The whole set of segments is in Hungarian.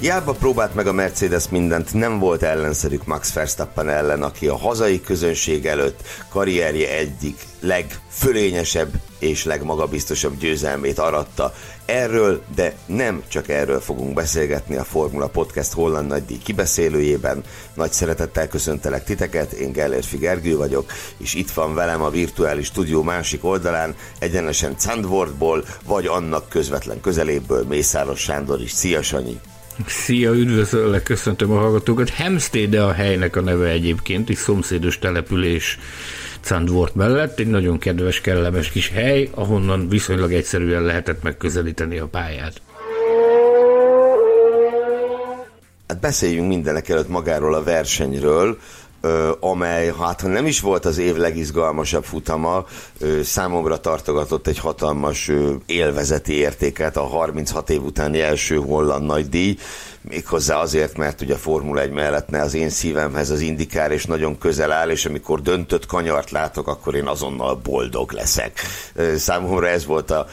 Hiába próbált meg a Mercedes mindent, nem volt ellenszerük Max Verstappen ellen, aki a hazai közönség előtt karrierje egyik legfölényesebb és legmagabiztosabb győzelmét aratta. Erről, de nem csak erről fogunk beszélgetni a Formula Podcast holland nagydíj kibeszélőjében. Nagy szeretettel köszöntelek titeket, én Gellért Figergő vagyok, és itt van velem a virtuális stúdió másik oldalán, egyenesen Zandvoortból, vagy annak közvetlen közeléből Mészáros Sándor is. Szia Sanyi! Szia, üdvözöllek, köszöntöm a hallgatókat. Hemstede a helynek a neve egyébként, egy szomszédos település Zandvoort mellett, egy nagyon kedves, kellemes kis hely, ahonnan viszonylag egyszerűen lehetett megközelíteni a pályát. Hát beszéljünk mindenek előtt magáról a versenyről, amely, hát nem is volt az év legizgalmasabb futama, számomra tartogatott egy hatalmas élvezeti értéket a 36 év utáni első holland nagydíj, méghozzá azért, mert ugye a Formula 1 mellett ne az én szívemhez az indikár és nagyon közel áll, és amikor döntött kanyart látok, akkor én azonnal boldog leszek. Számomra ez volt a,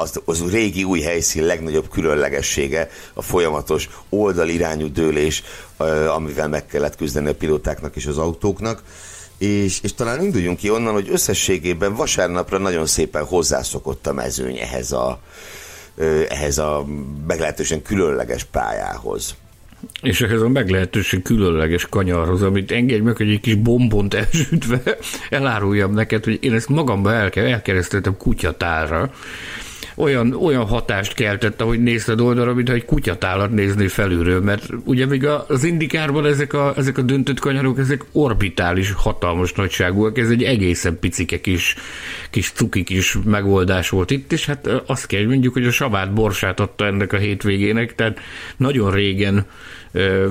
az, az régi új helyszín legnagyobb különlegessége, a folyamatos oldalirányú dőlés, amivel meg kellett küzdeni a pilótáknak és az autóknak. És, és talán induljunk ki onnan, hogy összességében vasárnapra nagyon szépen hozzászokott a mezőny ehhez a, ehhez a meglehetősen különleges pályához. És ehhez a meglehetősen különleges kanyarhoz, amit engedj meg, hogy egy kis bombont elsütve eláruljam neked, hogy én ezt magamba elkereszteltem kutyatárra, olyan, olyan hatást keltett, ahogy nézted oldalra, mintha egy kutyatálat nézni felülről, mert ugye még az indikárban ezek a, ezek a döntött kanyarok, ezek orbitális, hatalmas nagyságúak, ez egy egészen picike kis, kis cuki kis megoldás volt itt, és hát azt kell mondjuk, hogy a savát borsát adta ennek a hétvégének, tehát nagyon régen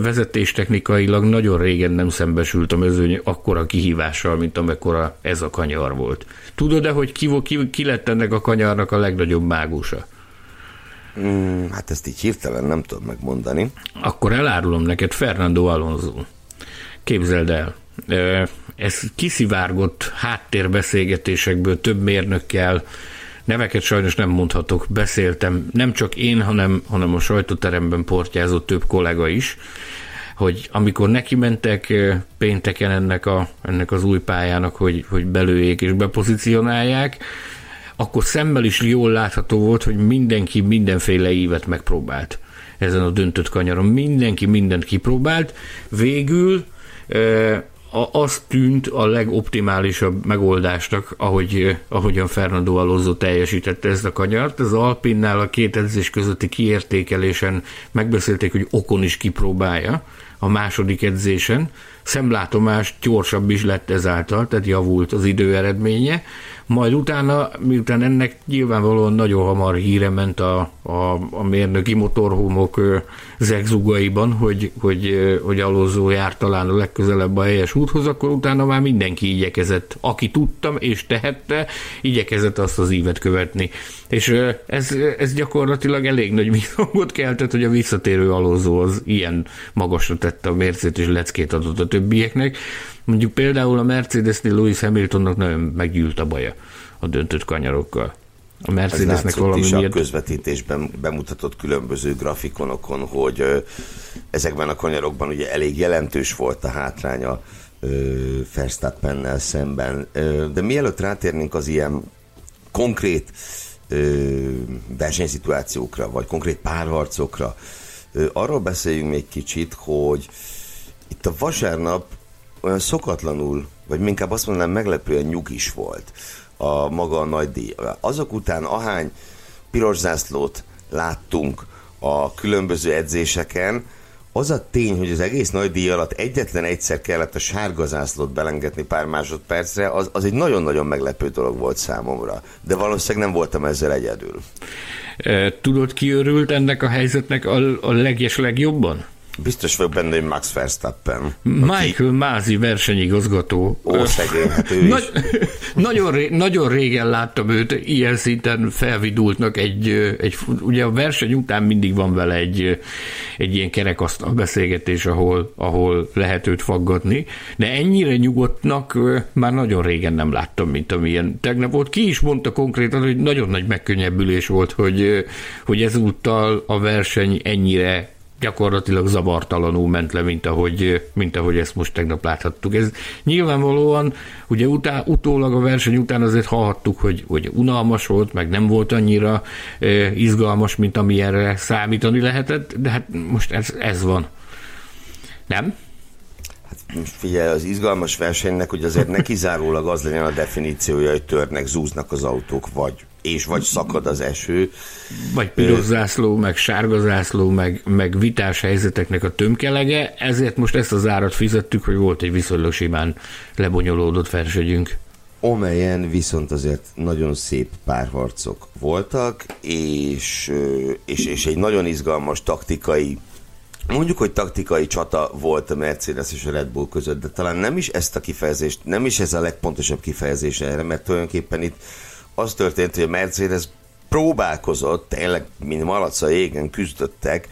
vezetéstechnikailag nagyon régen nem szembesült a mezőny akkora kihívással, mint amekkora ez a kanyar volt. Tudod-e, hogy ki, ki, ki lett ennek a kanyarnak a legnagyobb mágusa? Mm, hát ezt így hirtelen nem tudom megmondani. Akkor elárulom neked Fernando Alonso. Képzeld el, ez kiszivárgott háttérbeszélgetésekből több mérnökkel, Neveket sajnos nem mondhatok, beszéltem, nem csak én, hanem, hanem a sajtóteremben portyázott több kollega is, hogy amikor neki mentek pénteken ennek, a, ennek az új pályának, hogy, hogy belőjék és bepozícionálják, akkor szemmel is jól látható volt, hogy mindenki mindenféle ívet megpróbált ezen a döntött kanyaron. Mindenki mindent kipróbált. Végül az tűnt a legoptimálisabb megoldásnak, ahogy, ahogyan Fernando Alonso teljesítette ezt a kanyart. Az Alpinnál a két edzés közötti kiértékelésen megbeszélték, hogy Okon is kipróbálja a második edzésen. Szemlátomás gyorsabb is lett ezáltal, tehát javult az idő eredménye. Majd utána, miután ennek nyilvánvalóan nagyon hamar híre ment a, a, a mérnöki motorhómok zegzugaiban, hogy, hogy, hogy Alonso jár talán a legközelebb a helyes úthoz, akkor utána már mindenki igyekezett, aki tudtam és tehette, igyekezett azt az ívet követni. És ez, ez gyakorlatilag elég nagy visszhangot keltett, hogy a visszatérő Alonso az ilyen magasra tette a mércét és leckét adott a többieknek. Mondjuk például a Mercedesnél Lewis Hamiltonnak nagyon meggyűlt a baja a döntött kanyarokkal. A Mercedesnek valami is miért... a közvetítésben bemutatott különböző grafikonokon, hogy ezekben a kanyarokban ugye elég jelentős volt a hátránya Verstappennel szemben. De mielőtt rátérnénk az ilyen konkrét versenyszituációkra, vagy konkrét párharcokra, arról beszéljünk még kicsit, hogy itt a vasárnap olyan szokatlanul, vagy inkább azt mondanám meglepően nyugis volt a maga a nagy díj. Azok után ahány piros zászlót láttunk a különböző edzéseken, az a tény, hogy az egész nagy díj alatt egyetlen egyszer kellett a sárga zászlót belengetni pár másodpercre, az, az egy nagyon-nagyon meglepő dolog volt számomra. De valószínűleg nem voltam ezzel egyedül. Tudod, ki örült ennek a helyzetnek a, a leges legjobban? Biztos vagyok benne, hogy Max Verstappen. Michael Mázi versenyigazgató. Ó, szegény, hát ő Nagy, nagyon, ré, nagyon régen láttam őt ilyen szinten felvidultnak egy, egy, ugye a verseny után mindig van vele egy, egy ilyen kerekasztal beszélgetés, ahol, ahol lehet őt faggatni, de ennyire nyugodtnak már nagyon régen nem láttam, mint amilyen tegnap volt. Ki is mondta konkrétan, hogy nagyon nagy megkönnyebbülés volt, hogy, hogy ezúttal a verseny ennyire gyakorlatilag zavartalanul ment le, mint ahogy, mint ahogy ezt most tegnap láthattuk. Ez nyilvánvalóan, ugye utá, utólag a verseny után azért hallhattuk, hogy, hogy unalmas volt, meg nem volt annyira e, izgalmas, mint ami erre számítani lehetett, de hát most ez, ez van. Nem? Hát figyelj, az izgalmas versenynek, hogy azért ne kizárólag az legyen a definíciója, hogy törnek, zúznak az autók, vagy és vagy szakad az eső. Vagy piros zászló, meg sárga zászló, meg, meg vitás helyzeteknek a tömkelege, ezért most ezt az árat fizettük, hogy volt egy viszonylag simán lebonyolódott versenyünk. Amelyen viszont azért nagyon szép párharcok voltak, és, és, és egy nagyon izgalmas taktikai Mondjuk, hogy taktikai csata volt a Mercedes és a Red Bull között, de talán nem is ezt a kifejezést, nem is ez a legpontosabb kifejezés erre, mert tulajdonképpen itt az történt, hogy a Mercedes próbálkozott, tényleg, mint malac a égen küzdöttek,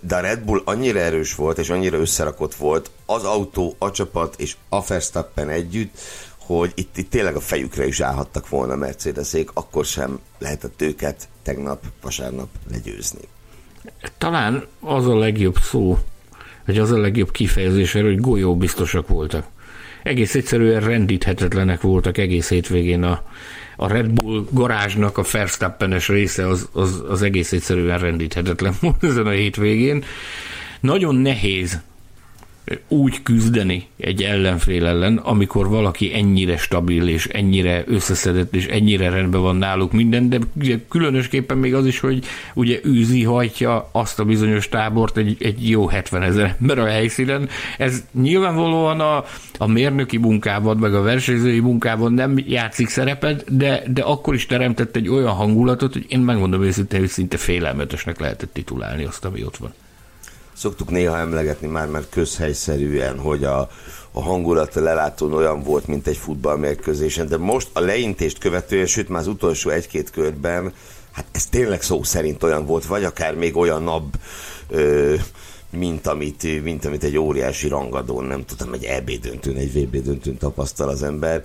de a Red Bull annyira erős volt, és annyira összerakott volt, az autó, a csapat és a Verstappen együtt, hogy itt, itt tényleg a fejükre is állhattak volna a Mercedesék, akkor sem lehetett őket tegnap, vasárnap legyőzni. Talán az a legjobb szó, vagy az a legjobb kifejezés hogy golyó biztosak voltak. Egész egyszerűen rendíthetetlenek voltak egész hétvégén a, a Red Bull garázsnak a Verstappenes része az, az, az egész egyszerűen rendíthetetlen volt ezen a hétvégén. Nagyon nehéz úgy küzdeni egy ellenfél ellen, amikor valaki ennyire stabil és ennyire összeszedett és ennyire rendben van náluk minden, de különösképpen még az is, hogy ugye űzi hajtja azt a bizonyos tábort egy, egy jó 70 ezer ember a helyszínen. Ez nyilvánvalóan a, a mérnöki munkában, meg a versenyzői munkában nem játszik szerepet, de, de akkor is teremtett egy olyan hangulatot, hogy én megmondom őszintén, hogy szinte félelmetesnek lehetett titulálni azt, ami ott van szoktuk néha emlegetni már, már közhelyszerűen, hogy a, a hangulat a lelátón olyan volt, mint egy futballmérkőzésen, de most a leintést követően, sőt már az utolsó egy-két körben, hát ez tényleg szó szerint olyan volt, vagy akár még olyan nap, ö, mint amit, mint amit egy óriási rangadón, nem tudom, egy EB döntőn, egy VB döntőn tapasztal az ember.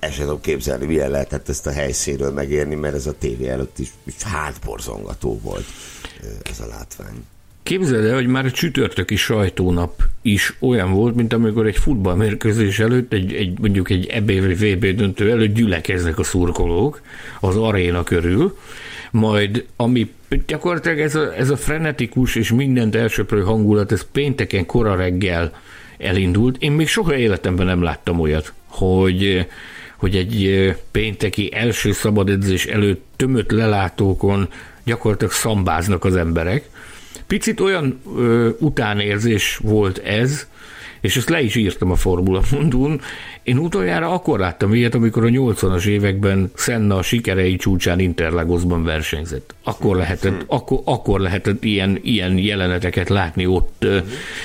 El képzelni, milyen lehetett ezt a helyszínről megérni, mert ez a tévé előtt is, is hátborzongató volt ez a látvány. Képzeld el, hogy már a csütörtöki sajtónap is olyan volt, mint amikor egy futballmérkőzés előtt, egy, egy, mondjuk egy EB vagy VB döntő előtt gyülekeznek a szurkolók az aréna körül, majd ami gyakorlatilag ez a, ez a frenetikus és mindent elsöprő hangulat, ez pénteken kora reggel elindult. Én még soha életemben nem láttam olyat, hogy hogy egy pénteki első szabadedzés előtt tömött lelátókon gyakorlatilag szambáznak az emberek, Picit olyan ö, utánérzés volt ez, és ezt le is írtam a Formula Mondún. Én utoljára akkor láttam ilyet, amikor a 80-as években Senna a sikerei csúcsán Interlagosban versenyzett. Akkor lehetett, hmm. akkor, akkor lehetett ilyen, ilyen jeleneteket látni ott,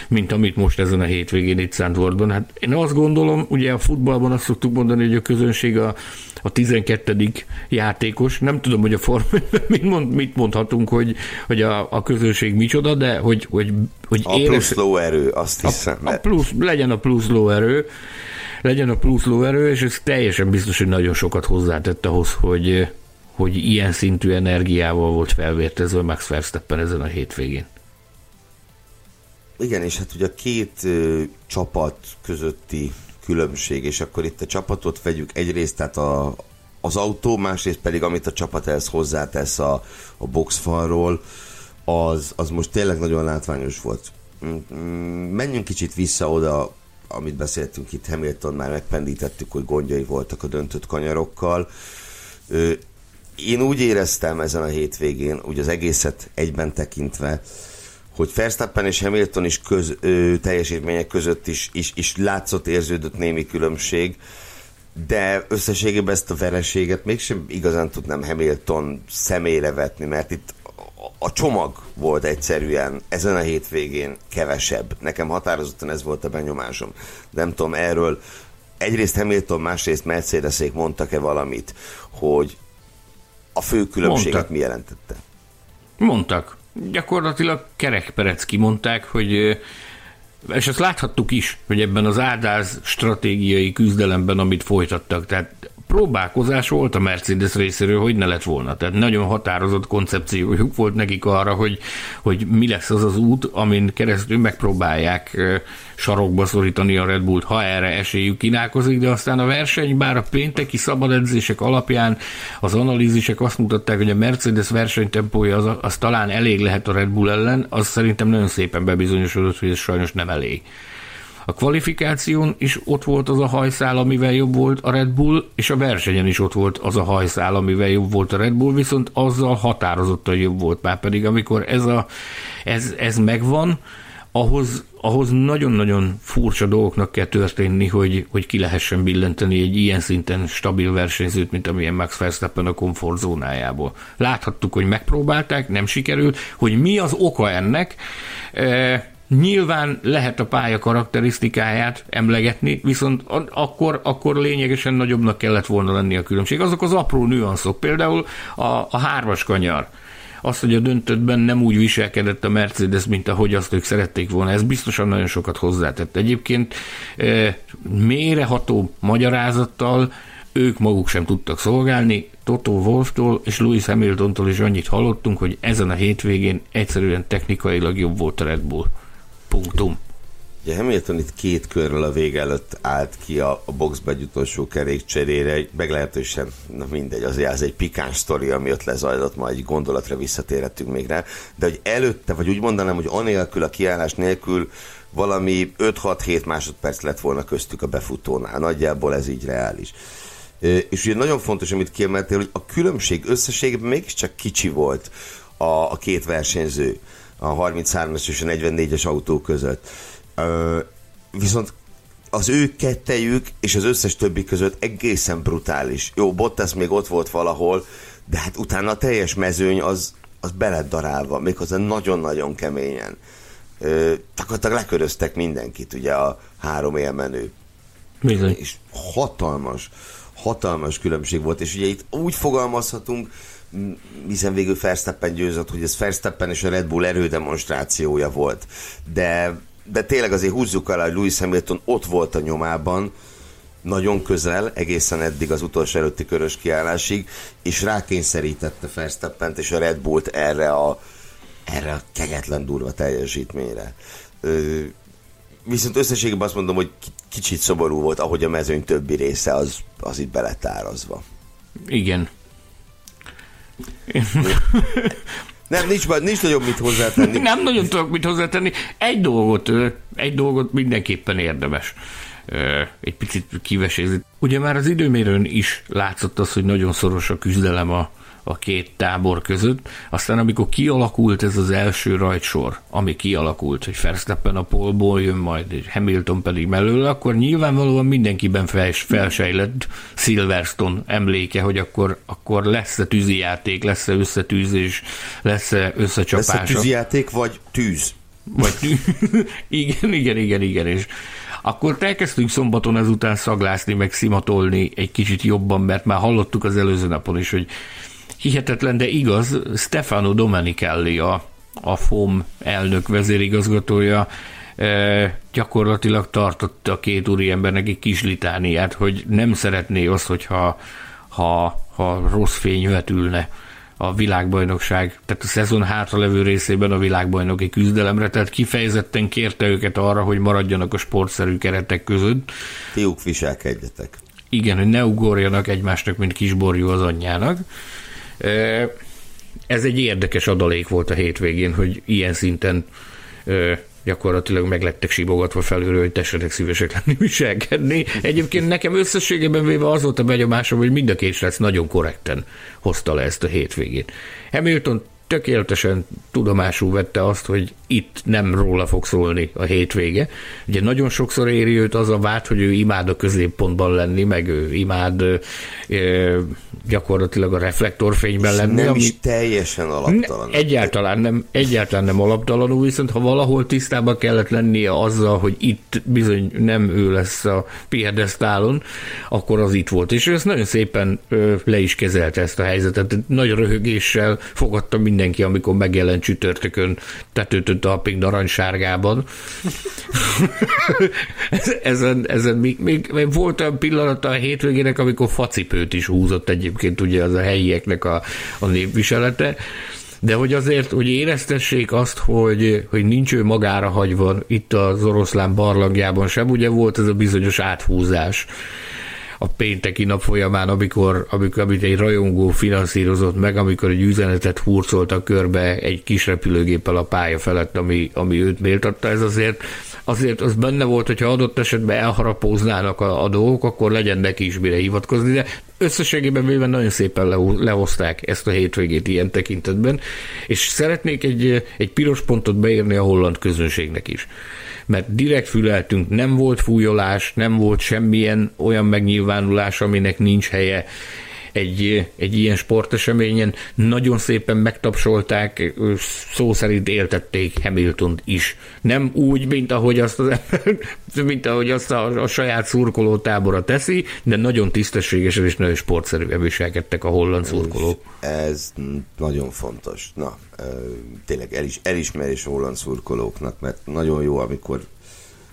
mint amit most ezen a hétvégén itt Szentvortban. Hát én azt gondolom, ugye a futballban azt szoktuk mondani, hogy a közönség a a 12. játékos. Nem tudom, hogy a form, mit, mond, mit mondhatunk, hogy, hogy a, a közönség micsoda, de hogy, hogy, hogy a érez... plusz lóerő, azt hiszem. A, a plusz, legyen a plusz lóerő, legyen a plusz lóerő, és ez teljesen biztos, hogy nagyon sokat hozzátett ahhoz, hogy, hogy ilyen szintű energiával volt felvértezve Max Verstappen ezen a hétvégén. Igen, és hát ugye a két ö, csapat közötti különbség, és akkor itt a csapatot vegyük egyrészt, tehát a, az autó, másrészt pedig amit a csapat ehhez hozzátesz a, a boxfalról, az, az most tényleg nagyon látványos volt. Menjünk kicsit vissza oda, amit beszéltünk itt, Hamilton már megpendítettük, hogy gondjai voltak a döntött kanyarokkal. Én úgy éreztem ezen a hétvégén, úgy az egészet egyben tekintve, hogy Verstappen és Hamilton is köz, ö, teljesítmények között is, is, is látszott, érződött némi különbség, de összességében ezt a vereséget mégsem igazán tudnám Hamilton személyre vetni, mert itt a csomag volt egyszerűen ezen a hétvégén kevesebb. Nekem határozottan ez volt a benyomásom. Nem tudom, erről egyrészt Hamilton, másrészt Mercedesék mondtak-e valamit, hogy a fő különbséget mondtak. mi jelentette? Mondtak. Gyakorlatilag kerekperec kimondták, hogy és ezt láthattuk is, hogy ebben az áldáz stratégiai küzdelemben, amit folytattak, tehát próbálkozás volt a Mercedes részéről, hogy ne lett volna. Tehát nagyon határozott koncepciójuk volt nekik arra, hogy, hogy mi lesz az az út, amin keresztül megpróbálják sarokba szorítani a Red Bullt, ha erre esélyük kínálkozik, de aztán a verseny, bár a pénteki szabad edzések alapján az analízisek azt mutatták, hogy a Mercedes versenytempója az, az talán elég lehet a Red Bull ellen, az szerintem nagyon szépen bebizonyosodott, hogy ez sajnos nem elég. A kvalifikáción is ott volt az a hajszál, amivel jobb volt a Red Bull, és a versenyen is ott volt az a hajszál, amivel jobb volt a Red Bull, viszont azzal határozottan jobb volt. Már pedig, amikor ez, a, ez, ez megvan, ahhoz, ahhoz nagyon-nagyon furcsa dolgoknak kell történni, hogy, hogy ki lehessen billenteni egy ilyen szinten stabil versenyzőt, mint amilyen Max Verstappen a komfortzónájából. Láthattuk, hogy megpróbálták, nem sikerült, hogy mi az oka ennek, e, Nyilván lehet a pálya karakterisztikáját emlegetni, viszont akkor, akkor lényegesen nagyobbnak kellett volna lenni a különbség. Azok az apró nüanszok, például a, a hármas kanyar, azt, hogy a döntőtben nem úgy viselkedett a Mercedes, mint ahogy azt ők szerették volna. Ez biztosan nagyon sokat hozzátett. Egyébként e, méreható magyarázattal ők maguk sem tudtak szolgálni. Toto Wolftól és Louis Hamiltontól is annyit hallottunk, hogy ezen a hétvégén egyszerűen technikailag jobb volt a Red Bull. Punktum. Ugye Hamilton itt két körről a vége előtt állt ki a, a boxba egy utolsó kerékcserére, meglehetősen, na mindegy, azért ez egy pikáns sztori, ami ott lezajlott, majd egy gondolatra visszatérhetünk még rá, de hogy előtte, vagy úgy mondanám, hogy anélkül, a kiállás nélkül valami 5-6-7 másodperc lett volna köztük a befutónál. Nagyjából ez így reális. És ugye nagyon fontos, amit kiemeltél, hogy a különbség összességében mégiscsak kicsi volt a, a két versenyző a 33-as és a 44-es autó között. Ö, viszont az ő kettejük és az összes többi között egészen brutális. Jó, Bottas még ott volt valahol, de hát utána a teljes mezőny az, az beled darálva, méghozzá nagyon-nagyon keményen. Ö, gyakorlatilag leköröztek mindenkit, ugye a három élmenő. Bizony. És hatalmas, hatalmas különbség volt, és ugye itt úgy fogalmazhatunk, hiszen végül Verstappen győzött, hogy ez Verstappen és a Red Bull erődemonstrációja volt. De, de tényleg azért húzzuk el, hogy Lewis Hamilton ott volt a nyomában, nagyon közel, egészen eddig az utolsó előtti körös kiállásig, és rákényszerítette Verstappent és a Red Bullt erre a, erre a kegyetlen durva teljesítményre. Ö, viszont összességében azt mondom, hogy kicsit szoború volt, ahogy a mezőny többi része az, az itt beletárazva. Igen, nem, nincs, nincs nagyon mit hozzátenni. Nem nagyon tudok mit hozzátenni. Egy dolgot, egy dolgot mindenképpen érdemes egy picit kivesézni. Ugye már az időmérőn is látszott az, hogy nagyon szoros a küzdelem a, a két tábor között. Aztán amikor kialakult ez az első rajtsor, ami kialakult, hogy Verstappen a polból jön majd, és Hamilton pedig mellől, akkor nyilvánvalóan mindenkiben fels, felsejlett Silverstone emléke, hogy akkor, akkor lesz-e tűzijáték, lesz-e összetűzés, lesz-e összecsapás. Lesz-e tűzijáték, vagy tűz? Vagy tűz. igen, igen, igen, igen, és akkor elkezdtünk szombaton ezután szaglászni, meg szimatolni egy kicsit jobban, mert már hallottuk az előző napon is, hogy hihetetlen, de igaz, Stefano Domenichelli, a, a FOM elnök vezérigazgatója, e, gyakorlatilag tartott a két úriembernek egy kis litániát, hogy nem szeretné azt, hogyha ha, ha rossz fény vetülne a világbajnokság, tehát a szezon hátralevő részében a világbajnoki küzdelemre, tehát kifejezetten kérte őket arra, hogy maradjanak a sportszerű keretek között. Fiúk viselkedjetek. Igen, hogy ne ugorjanak egymásnak, mint kisborjú az anyjának. Ez egy érdekes adalék volt a hétvégén, hogy ilyen szinten gyakorlatilag meglettek sibogatva felülről, hogy tessenek szívesek lenni viselkedni. Egyébként nekem összességében véve az volt a benyomásom, hogy mind a két srác nagyon korrekten hozta le ezt a hétvégét. Hamilton tökéletesen tudomásul vette azt, hogy itt nem róla fog szólni a hétvége. Ugye nagyon sokszor éri őt az a vád, hogy ő imád a középpontban lenni, meg ő imád ö, gyakorlatilag a reflektorfényben lenni. Nem ami is teljesen alaptalan. Egyáltalán nem, egyáltalán nem alaptalanul, viszont ha valahol tisztában kellett lennie azzal, hogy itt bizony nem ő lesz a piedesztálon, akkor az itt volt. És ő ezt nagyon szépen ö, le is kezelte ezt a helyzetet. Nagy röhögéssel fogadta mindenki, amikor megjelent csütörtökön tetőtön talpig narancssárgában. ezen, ezen még, még, volt olyan pillanat a hétvégének, amikor facipőt is húzott egyébként ugye az a helyieknek a, a népviselete, de hogy azért, hogy éreztessék azt, hogy, hogy nincs ő magára hagyva itt az oroszlán barlangjában sem, ugye volt ez a bizonyos áthúzás a pénteki nap folyamán, amikor, amikor amit egy rajongó finanszírozott meg, amikor egy üzenetet hurcoltak körbe egy kis repülőgéppel a pálya felett, ami, ami őt méltatta, ez azért, azért az benne volt, hogyha adott esetben elharapóznának a, a dolgok, akkor legyen neki is mire hivatkozni, de összességében véve nagyon szépen le, lehozták ezt a hétvégét ilyen tekintetben, és szeretnék egy, egy piros pontot beírni a holland közönségnek is mert direkt füleltünk, nem volt fújolás, nem volt semmilyen olyan megnyilvánulás, aminek nincs helye egy, egy ilyen sporteseményen. Nagyon szépen megtapsolták, szó szerint éltették Hamilton is. Nem úgy, mint ahogy azt, az, mint ahogy azt a, a saját szurkoló tábora teszi, de nagyon tisztességesen és nagyon sportszerűen viselkedtek a holland szurkolók. Ez nagyon fontos. Na, tényleg elis, elismerés a holland szurkolóknak, mert nagyon jó, amikor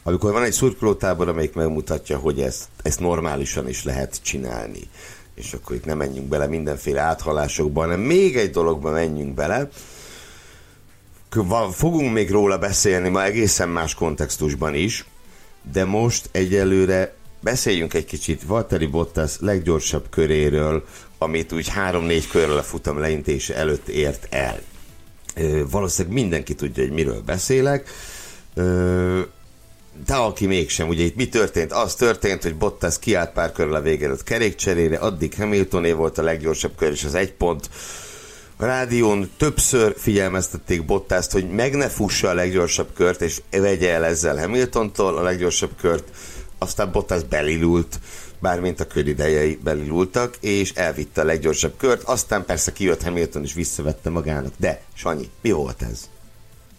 amikor van egy szurkolótábor, amelyik megmutatja, hogy ezt, ezt normálisan is lehet csinálni és akkor itt nem menjünk bele mindenféle áthalásokba, hanem még egy dologba menjünk bele. Fogunk még róla beszélni ma egészen más kontextusban is, de most egyelőre beszéljünk egy kicsit Valtteri Bottas leggyorsabb köréről, amit úgy három-négy körrel a futam leintése előtt ért el. Valószínűleg mindenki tudja, hogy miről beszélek de aki mégsem, ugye itt mi történt? Az történt, hogy Bottas kiállt pár körül a végelőtt kerékcserére, addig Hamiltoné volt a leggyorsabb kör, és az egy pont. A rádión többször figyelmeztették Bottaszt, hogy meg ne fussa a leggyorsabb kört, és vegye el ezzel Hamiltontól a leggyorsabb kört. Aztán Bottas belilult, bármint a idejei belilultak, és elvitte a leggyorsabb kört, aztán persze kijött Hamilton, és visszavette magának. De, Sanyi, mi volt ez?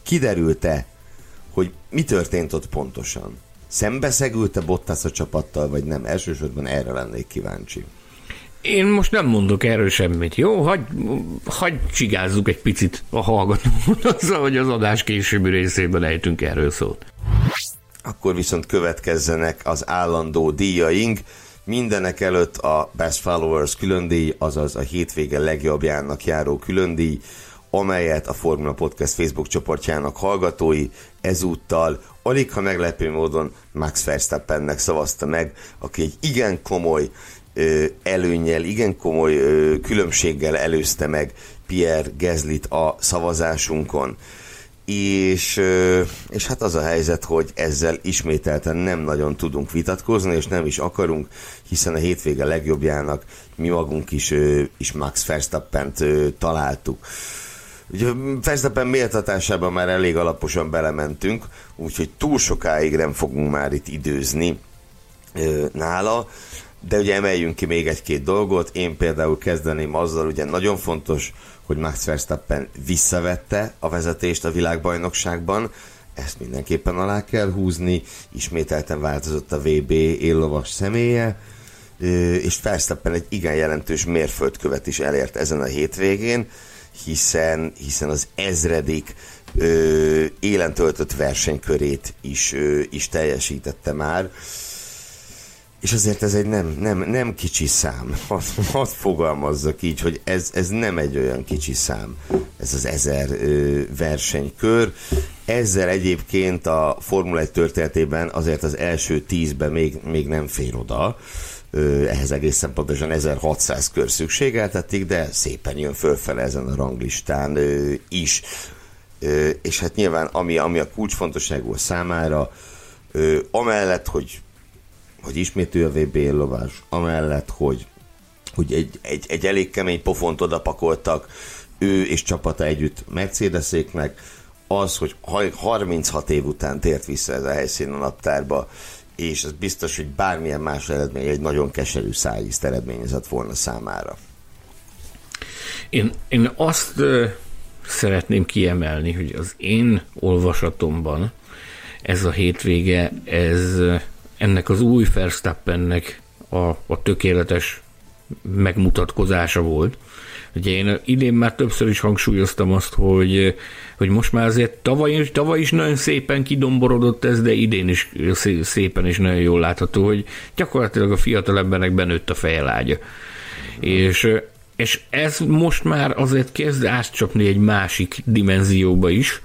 Kiderült-e, hogy mi történt ott pontosan. Szembeszegült-e Bottas a csapattal, vagy nem? Elsősorban erre lennék kíváncsi. Én most nem mondok erről semmit, jó? Hagy, hagy csigázzuk egy picit a hallgatót azzal, hogy az adás későbbi részében ejtünk erről szót. Akkor viszont következzenek az állandó díjaink. Mindenek előtt a Best Followers különdíj, azaz a hétvége legjobbjának járó különdíj, amelyet a Formula Podcast Facebook csoportjának hallgatói ezúttal alig ha meglepő módon Max Verstappennek szavazta meg, aki egy igen komoly ö, előnyel, igen komoly ö, különbséggel előzte meg Pierre Gezlit a szavazásunkon. És, ö, és hát az a helyzet, hogy ezzel ismételten nem nagyon tudunk vitatkozni, és nem is akarunk, hiszen a hétvége legjobbjának mi magunk is, ö, is Max Verstappent ö, találtuk. Ugye Verstappen méltatásában már elég alaposan belementünk, úgyhogy túl sokáig nem fogunk már itt időzni ö, nála, de ugye emeljünk ki még egy-két dolgot. Én például kezdeném azzal, ugye nagyon fontos, hogy Max Verstappen visszavette a vezetést a világbajnokságban, ezt mindenképpen alá kell húzni, ismételten változott a VB éllovas személye, és Verstappen egy igen jelentős mérföldkövet is elért ezen a hétvégén, hiszen, hiszen az ezredik ö, élen töltött versenykörét is, ö, is teljesítette már. És azért ez egy nem, nem, nem kicsi szám. Hadd had fogalmazzak így, hogy ez, ez nem egy olyan kicsi szám, ez az ezer ö, versenykör. Ezzel egyébként a Formula 1 történetében azért az első tízben még, még nem fér oda ehhez egészen pontosan 1600 kör szükségeltetik, de szépen jön fölfele ezen a ranglistán is. És hát nyilván ami, ami a kulcsfontosságú számára, amellett, hogy, hogy ismét a VB lovás, amellett, hogy, hogy egy, egy, egy elég kemény pofont odapakoltak ő és csapata együtt Mercedesék meg, az, hogy 36 év után tért vissza ez a helyszín a naptárba, és ez biztos, hogy bármilyen más eredmény egy nagyon keserű szájízt eredményezett volna számára. Én, én azt szeretném kiemelni, hogy az én olvasatomban ez a hétvége, ez ennek az új Verstappennek a, a tökéletes megmutatkozása volt. Ugye én idén már többször is hangsúlyoztam azt, hogy, hogy most már azért tavaly, tavaly is nagyon szépen kidomborodott ez, de idén is szépen és nagyon jól látható, hogy gyakorlatilag a fiatal embernek benőtt a fejelágya. És, és ez most már azért kezd átcsapni egy másik dimenzióba is,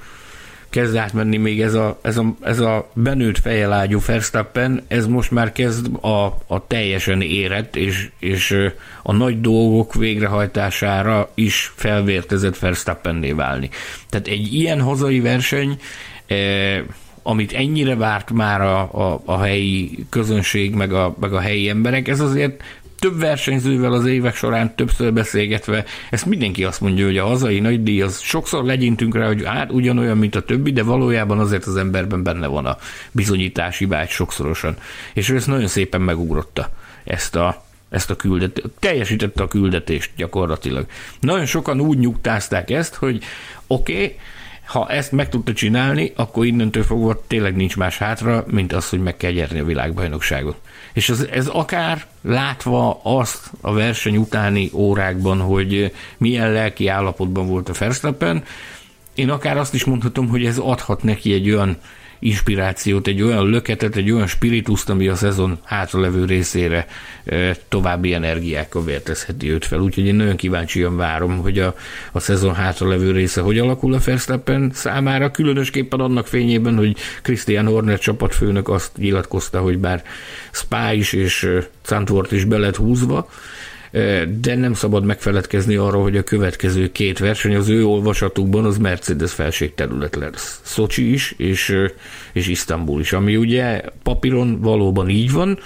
kezd átmenni még ez a, ez a, ez a benőtt fejelágyú Verstappen, ez most már kezd a, a teljesen érett és, és a nagy dolgok végrehajtására is felvértezett Verstappenné válni. Tehát egy ilyen hazai verseny, eh, amit ennyire várt már a, a, a helyi közönség, meg a, meg a helyi emberek, ez azért több versenyzővel az évek során többször beszélgetve, ezt mindenki azt mondja, hogy a hazai nagydíj az sokszor legyintünk rá, hogy hát ugyanolyan, mint a többi, de valójában azért az emberben benne van a bizonyítási vágy sokszorosan. És ő ezt nagyon szépen megugrotta, ezt a, ezt a küldetést, teljesítette a küldetést gyakorlatilag. Nagyon sokan úgy nyugtázták ezt, hogy oké, okay, ha ezt meg tudta csinálni, akkor innentől fogva tényleg nincs más hátra, mint az, hogy meg kell gyerni a világbajnokságot. És ez, ez akár látva azt a verseny utáni órákban, hogy milyen lelki állapotban volt a Verstappen, én akár azt is mondhatom, hogy ez adhat neki egy olyan inspirációt, egy olyan löketet, egy olyan spirituszt, ami a szezon hátralevő részére további energiákkal vértezheti őt fel. Úgyhogy én nagyon kíváncsian várom, hogy a, a szezon hátralevő része hogy alakul a Verstappen számára, különösképpen annak fényében, hogy Christian Horner csapatfőnök azt nyilatkozta, hogy bár Spa is és Zandvoort is be húzva, de nem szabad megfeledkezni arról, hogy a következő két verseny az ő olvasatukban az Mercedes felségterület lesz. Szocsi is, és, és Isztambul is, ami ugye papíron valóban így van,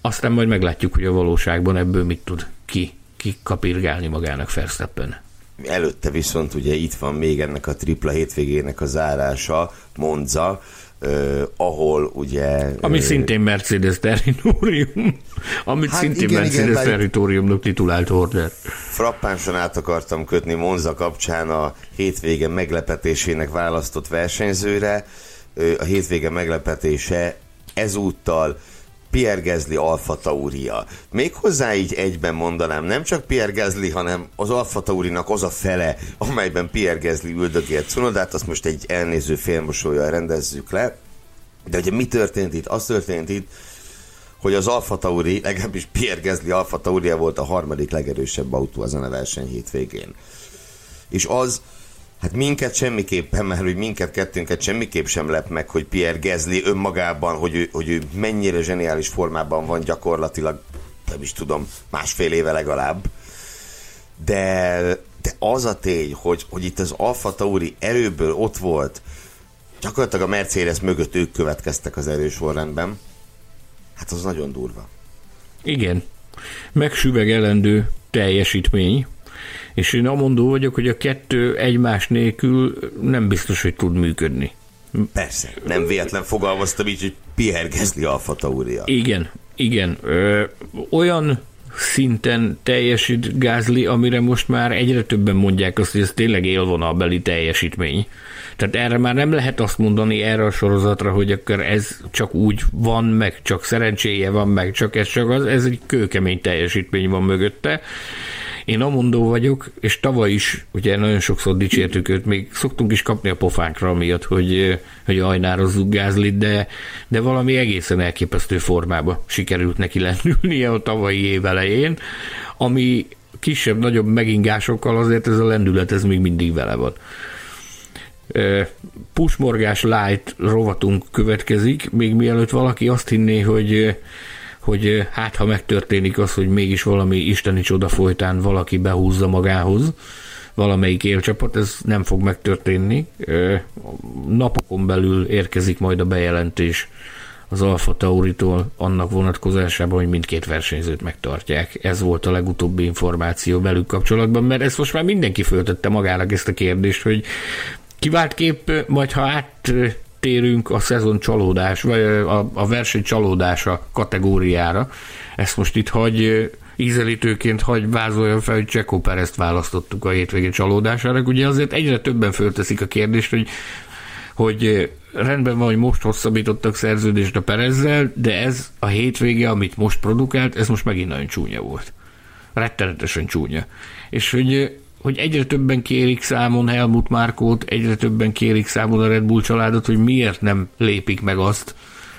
aztán majd meglátjuk, hogy a valóságban ebből mit tud ki, ki kapirgálni magának Verstappen. Előtte viszont ugye itt van még ennek a tripla hétvégének a zárása, Monza, Uh, ahol ugye... Ami uh, szintén Mercedes territórium, amit hát szintén igen, Mercedes igen, territóriumnak titulált order. Frappánsan át akartam kötni Monza kapcsán a hétvége meglepetésének választott versenyzőre. Uh, a hétvége meglepetése ezúttal Pierre Gasly Alfa Tauria. Méghozzá így egyben mondanám, nem csak Pierre Gasly, hanem az Alfa Taurinak az a fele, amelyben Pierre Gasly üldögélt Cunodát, azt most egy elnéző félmosolyjal rendezzük le. De ugye mi történt itt? Az történt itt, hogy az Alfa Tauri, legalábbis Pierre Gasly Alfa Tauria volt a harmadik legerősebb autó ezen a verseny hétvégén. És az, Hát minket semmiképpen, mert hogy minket kettőnket semmiképp sem lep meg, hogy Pierre Gezli önmagában, hogy ő, hogy ő mennyire zseniális formában van gyakorlatilag, nem is tudom, másfél éve legalább. De, de az a tény, hogy, hogy itt az Alfa Tauri erőből ott volt, gyakorlatilag a Mercedes mögött ők következtek az erős sorrendben, hát az nagyon durva. Igen. Megsüvegelendő teljesítmény, és én amondó vagyok, hogy a kettő egymás nélkül nem biztos, hogy tud működni. Persze, nem véletlen fogalmaztam így, hogy Gasly Alfa Tauria. Igen, igen. Ö, olyan szinten teljesít Gázli, amire most már egyre többen mondják azt, hogy ez tényleg élvonalbeli teljesítmény. Tehát erre már nem lehet azt mondani erre a sorozatra, hogy akkor ez csak úgy van, meg csak szerencséje van, meg csak ez csak az, ez egy kőkemény teljesítmény van mögötte. Én amondó vagyok, és tavaly is, ugye nagyon sokszor dicsértük őt, még szoktunk is kapni a pofánkra miatt, hogy, hogy ajnározzuk Gázlit, de, de valami egészen elképesztő formába sikerült neki lendülnie a tavalyi év elején, ami kisebb-nagyobb megingásokkal azért ez a lendület ez még mindig vele van. Pusmorgás light rovatunk következik, még mielőtt valaki azt hinné, hogy hogy hát ha megtörténik az, hogy mégis valami isteni csoda folytán valaki behúzza magához, valamelyik élcsapat, ez nem fog megtörténni. Napokon belül érkezik majd a bejelentés az Alfa Tauritól annak vonatkozásában, hogy mindkét versenyzőt megtartják. Ez volt a legutóbbi információ velük kapcsolatban, mert ezt most már mindenki föltette magának ezt a kérdést, hogy kiváltképp majd ha át térünk a szezon csalódás, vagy a, a verseny csalódása kategóriára. Ezt most itt hagy ízelítőként hagy vázolja fel, hogy Csekó Perezt választottuk a hétvége csalódására. Ugye azért egyre többen fölteszik a kérdést, hogy hogy rendben van, hogy most hosszabbítottak szerződést a Perezzel, de ez a hétvége, amit most produkált, ez most megint nagyon csúnya volt. Rettenetesen csúnya. És hogy hogy egyre többen kérik számon Helmut Márkót, egyre többen kérik számon a Red Bull családot, hogy miért nem lépik meg azt,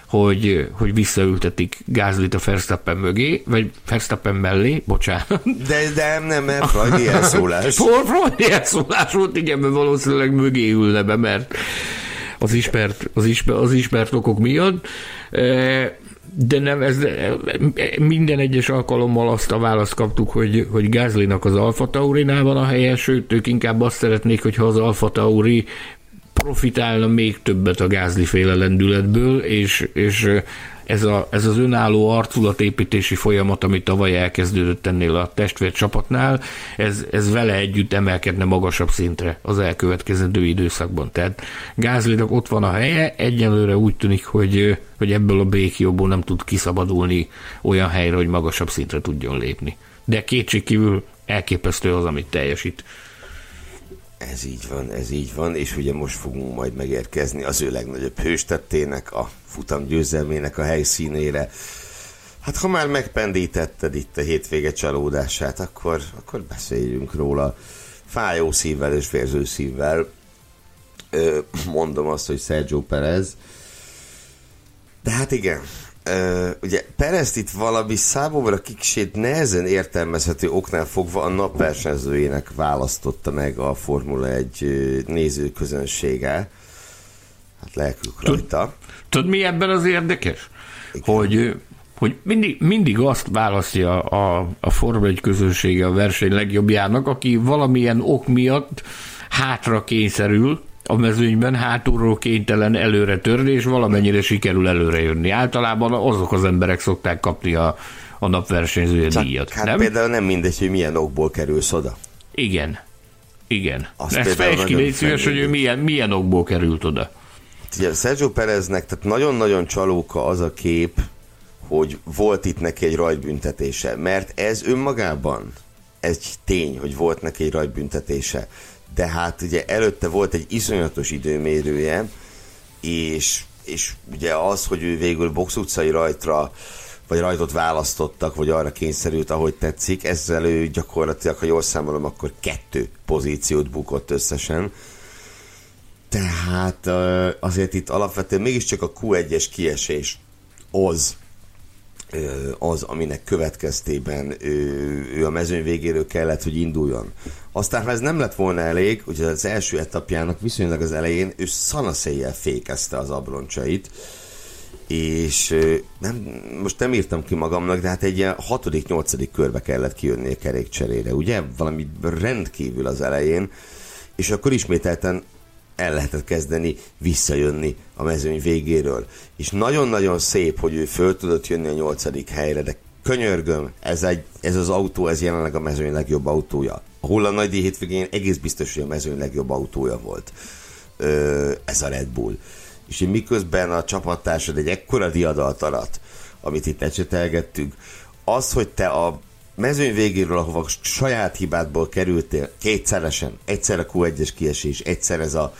hogy, hogy visszaültetik Gázlit a Verstappen mögé, vagy Verstappen mellé, bocsánat. De, de nem, nem, Freudi elszólás. Freudi elszólás volt, igen, mert valószínűleg mögé ülne be, mert az ismert, az ismert, az ismert okok miatt. E, de nem, ez, minden egyes alkalommal azt a választ kaptuk, hogy, hogy Gázlinak az Alfa Taurinál van a helye, sőt, ők inkább azt szeretnék, hogyha az Alfa Tauri profitálna még többet a Gázli féle lendületből, és, és ez, a, ez az önálló arculatépítési folyamat, ami tavaly elkezdődött ennél a testvér csapatnál, ez, ez vele együtt emelkedne magasabb szintre az elkövetkezendő időszakban. Tehát Gázlinak ott van a helye, egyelőre úgy tűnik, hogy, hogy ebből a békióból nem tud kiszabadulni olyan helyre, hogy magasabb szintre tudjon lépni. De kétségkívül elképesztő az, amit teljesít. Ez így van, ez így van, és ugye most fogunk majd megérkezni az ő legnagyobb hőstettének, a futam győzelmének a helyszínére. Hát ha már megpendítetted itt a hétvége csalódását, akkor, akkor beszéljünk róla fájó szívvel és vérző szívvel. Ö, mondom azt, hogy Sergio Perez. De hát igen, Uh, ugye Perezt itt valami számomra kiksét nehezen értelmezhető oknál fogva a napversenyzőjének választotta meg a Formula 1 nézőközönsége. Hát lelkük rajta. Tudod, mi ebben az érdekes? Igen. Hogy hogy mindig, mindig azt választja a, a Forma 1 közönsége a verseny legjobbjának, aki valamilyen ok miatt hátra kényszerül, a mezőnyben hátulról kénytelen előre törni, és valamennyire sikerül előre jönni. Általában azok az emberek szokták kapni a, a napversenyzője díjat. Hát nem? például nem mindegy, hogy milyen okból kerülsz oda. Igen. Igen. Azt Ezt fejtsd ki, légy szíves, hogy ő milyen, milyen okból került oda. Ugye Sergio Pereznek, tehát nagyon-nagyon csalóka az a kép, hogy volt itt neki egy rajtbüntetése, mert ez önmagában egy tény, hogy volt neki egy rajtbüntetése de hát ugye előtte volt egy iszonyatos időmérője, és, és ugye az, hogy ő végül box utcai rajtra vagy rajtot választottak, vagy arra kényszerült, ahogy tetszik, ezzel ő gyakorlatilag, ha jól számolom, akkor kettő pozíciót bukott összesen. Tehát azért itt alapvetően mégiscsak a Q1-es kiesés az, az, aminek következtében ő, ő a mezőny végéről kellett, hogy induljon. Aztán, ha ez nem lett volna elég, ugye az első etapjának viszonylag az elején ő szanaszéjjel fékezte az abroncsait, és nem, most nem írtam ki magamnak, de hát egy ilyen hatodik, nyolcadik körbe kellett kijönni a kerékcserére, ugye? Valami rendkívül az elején, és akkor ismételten el lehetett kezdeni visszajönni a mezőny végéről. És nagyon-nagyon szép, hogy ő föl tudott jönni a nyolcadik helyre, de könyörgöm, ez, egy, ez az autó, ez jelenleg a mezőny legjobb autója. A Hulla nagy hétvégén egész biztos, hogy a mezőny legjobb autója volt. Ö, ez a Red Bull. És miközben a csapattársad egy ekkora diadalt arat, amit itt ecsetelgettünk, az, hogy te a mezőny végéről, ahova saját hibádból kerültél kétszeresen, egyszer a Q1-es kiesés, egyszer ez a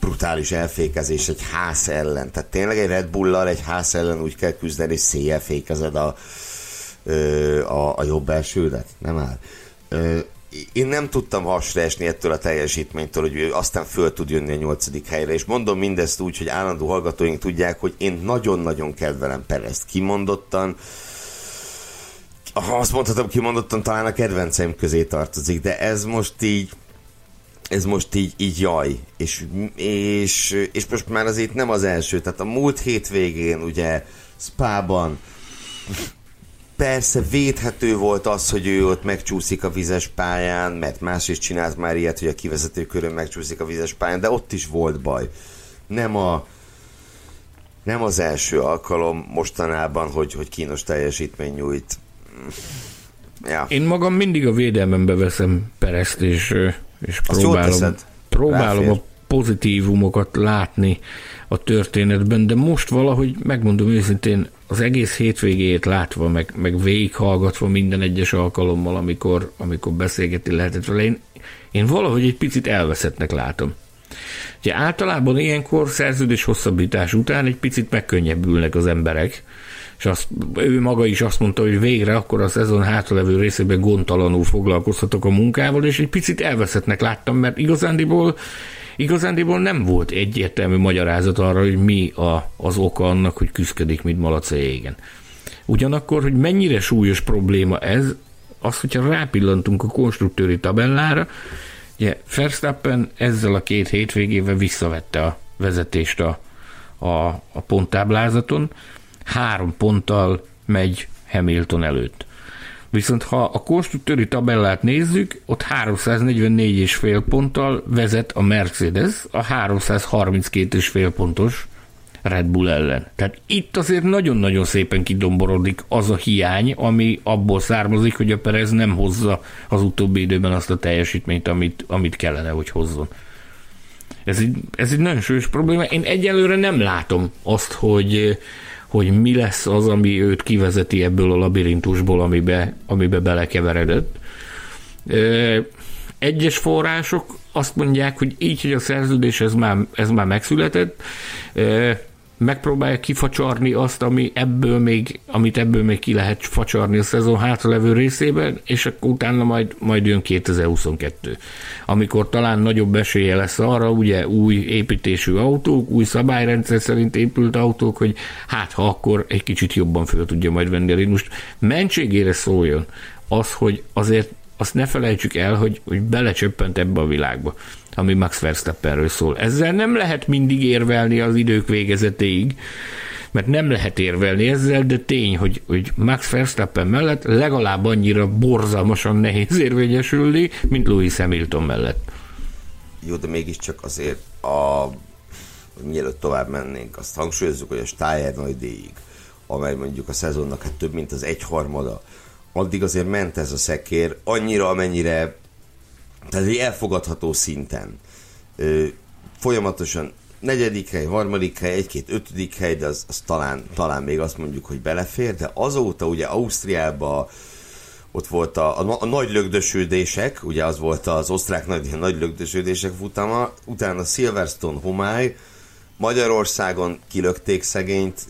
brutális elfékezés egy ház ellen. Tehát tényleg egy Red Bull-lal egy ház ellen úgy kell küzdeni, hogy széjjel fékezed a, a, a jobb elsődet? Nem áll. Én nem tudtam hasra esni ettől a teljesítménytől, hogy ő aztán föl tud jönni a nyolcadik helyre, és mondom mindezt úgy, hogy állandó hallgatóink tudják, hogy én nagyon-nagyon kedvelem Perezt kimondottan, azt mondhatom kimondottan, talán a kedvenceim közé tartozik, de ez most így ez most így, így jaj, és, és, és most már azért nem az első, tehát a múlt hétvégén ugye Spában persze védhető volt az, hogy ő ott megcsúszik a vizes pályán, mert más is csinált már ilyet, hogy a kivezető körön megcsúszik a vizes pályán, de ott is volt baj. Nem a nem az első alkalom mostanában, hogy, hogy kínos teljesítmény nyújt. Ja. Én magam mindig a védelmembe veszem Perezt, és, és próbálom, próbálom a pozitívumokat látni a történetben, de most valahogy, megmondom őszintén, az egész hétvégét látva, meg, meg végighallgatva minden egyes alkalommal, amikor, amikor beszélgetni lehetett vele, én, én valahogy egy picit elveszettnek látom. Ugye általában ilyenkor szerződés hosszabbítás után egy picit megkönnyebbülnek az emberek, és azt, ő maga is azt mondta, hogy végre akkor a szezon hátralevő részében gondtalanul foglalkozhatok a munkával, és egy picit elveszettnek láttam, mert igazándiból Igazándiból nem volt egyértelmű magyarázat arra, hogy mi a, az oka annak, hogy küzdik, mint malac a jégen. Ugyanakkor, hogy mennyire súlyos probléma ez, az, hogyha rápillantunk a konstruktőri tabellára, ugye Verstappen ezzel a két hétvégével visszavette a vezetést a, a, a ponttáblázaton, három ponttal megy Hamilton előtt. Viszont ha a konstruktőri tabellát nézzük, ott 344,5 ponttal vezet a Mercedes a 332,5 pontos Red Bull ellen. Tehát itt azért nagyon-nagyon szépen kidomborodik az a hiány, ami abból származik, hogy a Perez nem hozza az utóbbi időben azt a teljesítményt, amit, amit kellene, hogy hozzon. Ez egy, ez egy nagyon súlyos probléma. Én egyelőre nem látom azt, hogy hogy mi lesz az, ami őt kivezeti ebből a labirintusból, amibe, amibe belekeveredett. Egyes források azt mondják, hogy így, hogy a szerződés ez már, ez már megszületett, megpróbálja kifacsarni azt, ami ebből még, amit ebből még ki lehet facsarni a szezon hátralevő részében, és akkor utána majd, majd jön 2022. Amikor talán nagyobb esélye lesz arra, ugye új építésű autók, új szabályrendszer szerint épült autók, hogy hát ha akkor egy kicsit jobban föl tudja majd venni a ritmust. Mentségére szóljon az, hogy azért azt ne felejtsük el, hogy, hogy belecsöppent ebbe a világba ami Max Verstappenről szól. Ezzel nem lehet mindig érvelni az idők végezetéig, mert nem lehet érvelni ezzel, de tény, hogy, hogy Max Verstappen mellett legalább annyira borzalmasan nehéz érvényesülni, mint Louis Hamilton mellett. Jó, de mégiscsak azért a mielőtt tovább mennénk, azt hangsúlyozzuk, hogy a Steyer nagy díjig, amely mondjuk a szezonnak hát több mint az egyharmada, addig azért ment ez a szekér annyira, amennyire tehát egy elfogadható szinten. Ö, folyamatosan negyedik hely, harmadik hely, egy-két ötödik hely, de az, az talán, talán még azt mondjuk, hogy belefér, de azóta ugye Ausztriában ott volt a, a, a nagy lögdösődések, ugye az volt az osztrák nagy, nagy lögdösődések futama, utána Silverstone homály, Magyarországon kilökték szegényt,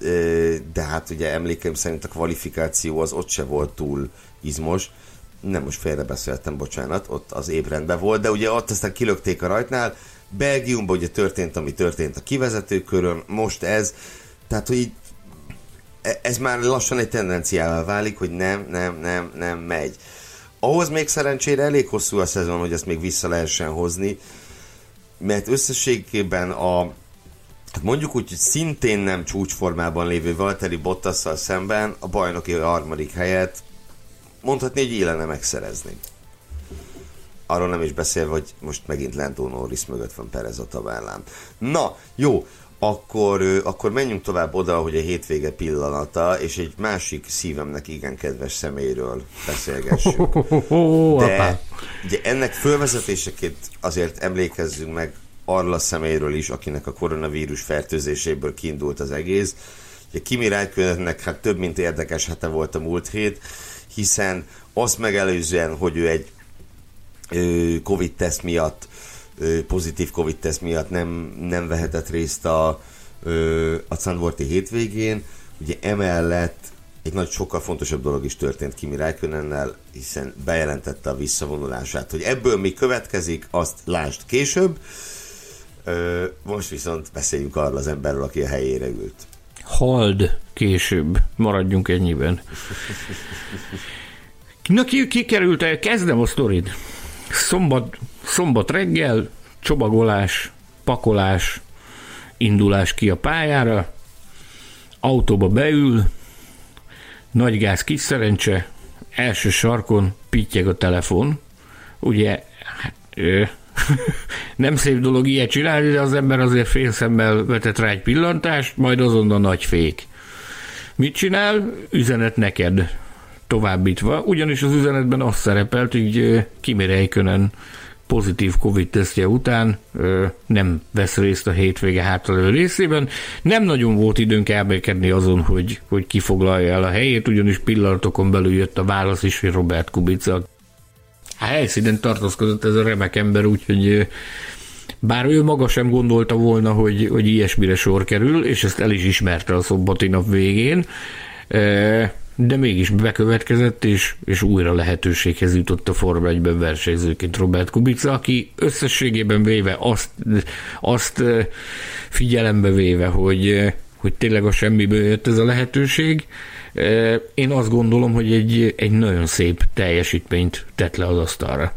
de hát ugye emlékeim szerint a kvalifikáció az ott se volt túl izmos, nem most félrebeszéltem, bocsánat, ott az ébrendben volt, de ugye ott aztán kilökték a rajtnál, Belgiumban ugye történt, ami történt a kivezetőkörön, most ez, tehát hogy így e, ez már lassan egy tendenciával válik, hogy nem, nem, nem, nem megy. Ahhoz még szerencsére elég hosszú a szezon, hogy ezt még vissza lehessen hozni, mert összességében a hát mondjuk úgy, hogy szintén nem csúcsformában lévő Valtteri Bottasszal szemben a bajnoki harmadik helyet mondhatni, hogy élene megszerezni. Arról nem is beszélve, hogy most megint Lando Norris mögött van Perez a tabellán. Na, jó, akkor, akkor menjünk tovább oda, hogy a hétvége pillanata, és egy másik szívemnek igen kedves személyről beszélgessünk. De ugye ennek fölvezetéseként azért emlékezzünk meg arra a személyről is, akinek a koronavírus fertőzéséből kiindult az egész. Ugye Kimi Räikkönennek hát több mint érdekes hete volt a múlt hét, hiszen azt megelőzően, hogy ő egy Covid-teszt miatt, pozitív Covid-teszt miatt nem, nem vehetett részt a, a Zandvoorti hétvégén, ugye emellett egy nagy sokkal fontosabb dolog is történt Kimi Räikkönennel, hiszen bejelentette a visszavonulását. Hogy ebből mi következik, azt lásd később. Most viszont beszéljünk arról az emberről, aki a helyére ült. Hald később. Maradjunk ennyiben. Na ki, ki került el? Kezdem a sztorit. Szombat, szombat reggel, csobagolás, pakolás, indulás ki a pályára, autóba beül, nagy gáz, kis szerencse, első sarkon pittyeg a telefon, ugye, hát, ö, nem szép dolog ilyet csinálni, de az ember azért félszemmel vetett rá egy pillantást, majd azon a nagy fék. Mit csinál? Üzenet neked továbbítva, ugyanis az üzenetben azt szerepelt, hogy Kimi Räikkönen pozitív Covid-tesztje után ö, nem vesz részt a hétvége hátralévő részében. Nem nagyon volt időnk elbékedni azon, hogy, hogy kifoglalja el a helyét, ugyanis pillanatokon belül jött a válasz is, hogy Robert Kubica. A helyszínen tartózkodott ez a remek ember, úgyhogy bár ő maga sem gondolta volna, hogy, hogy ilyesmire sor kerül, és ezt el is ismerte a szombati nap végén, de mégis bekövetkezett, és, és újra lehetőséghez jutott a Forma 1 versenyzőként Robert Kubica, aki összességében véve azt, azt figyelembe véve, hogy, hogy tényleg a semmiből jött ez a lehetőség, én azt gondolom, hogy egy, egy nagyon szép teljesítményt tett le az asztalra.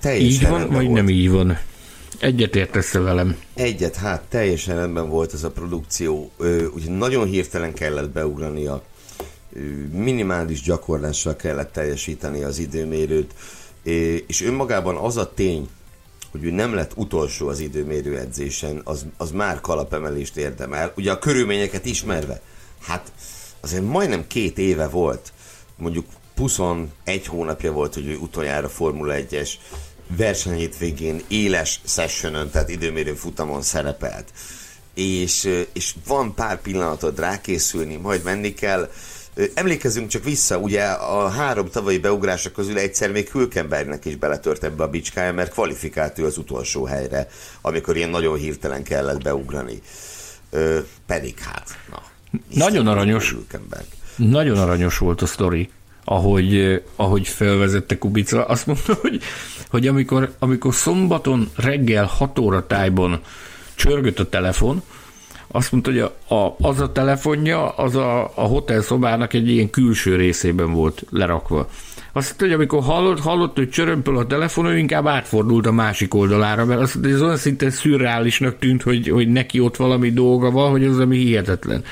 Teljesen így van, vagy volt. nem így van? Egyet értesz velem? Egyet, hát teljesen rendben volt ez a produkció. Ugye nagyon hirtelen kellett beugrani a minimális gyakorlással kellett teljesíteni az időmérőt, és önmagában az a tény, hogy ő nem lett utolsó az időmérő edzésen, az, az már kalapemelést érdemel. Ugye a körülményeket ismerve, hát azért majdnem két éve volt, mondjuk 21 hónapja volt, hogy ő utoljára Formula 1-es versenyét végén éles sessionon, tehát időmérő futamon szerepelt. És, és van pár pillanatod rákészülni, majd menni kell, Emlékezzünk csak vissza, ugye a három tavalyi beugrása közül egyszer még Hülkenbergnek is beletört ebbe a bicskája, mert kvalifikált ő az utolsó helyre, amikor ilyen nagyon hirtelen kellett beugrani. Ö, pedig hát, na. Nagyon aranyos. Nagyon aranyos volt a sztori, ahogy, ahogy felvezette Kubica. Azt mondta, hogy, hogy amikor, amikor szombaton reggel 6 óra tájban csörgött a telefon, azt mondta, hogy a, a, az a telefonja az a, a hotel szobának egy ilyen külső részében volt lerakva. Azt hogy amikor hallott, hallott hogy csörömpöl a telefon, ő inkább átfordult a másik oldalára, mert hogy ez olyan szinte szürreálisnak tűnt, hogy, hogy neki ott valami dolga van, hogy az ami hihetetlen.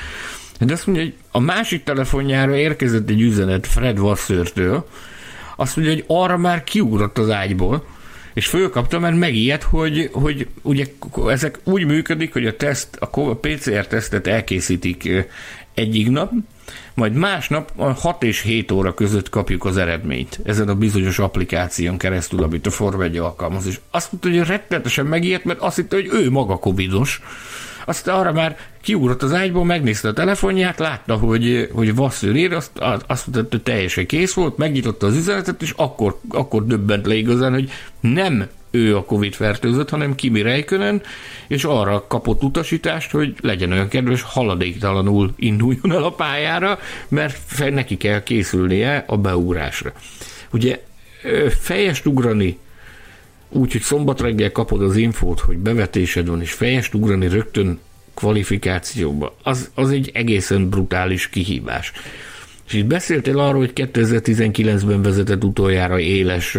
De azt mondja, hogy a másik telefonjára érkezett egy üzenet Fred Vasszörtől, azt mondja, hogy arra már kiugrott az ágyból, és fölkapta, mert megijedt, hogy, hogy ugye ezek úgy működik, hogy a, teszt, a PCR tesztet elkészítik egyik nap, majd másnap a 6 és 7 óra között kapjuk az eredményt ezen a bizonyos applikáción keresztül, amit a Form 1 alkalmaz. És azt mondta, hogy rettenetesen megijedt, mert azt hitte, hogy ő maga covidos, aztán arra már kiugrott az ágyból, megnézte a telefonját, látta, hogy, hogy Vasszőr ír, azt, azt mondta, hogy teljesen kész volt, megnyitotta az üzenetet, és akkor, akkor döbbent le igazán, hogy nem ő a Covid fertőzött, hanem Kimi Räikkönen, és arra kapott utasítást, hogy legyen olyan kedves, haladéktalanul induljon el a pályára, mert neki kell készülnie a beugrásra. Ugye fejest ugrani Úgyhogy szombat reggel kapod az infót, hogy bevetésed van, és fejest ugrani rögtön kvalifikációba, az, az egy egészen brutális kihívás. És itt beszéltél arról, hogy 2019-ben vezetett utoljára éles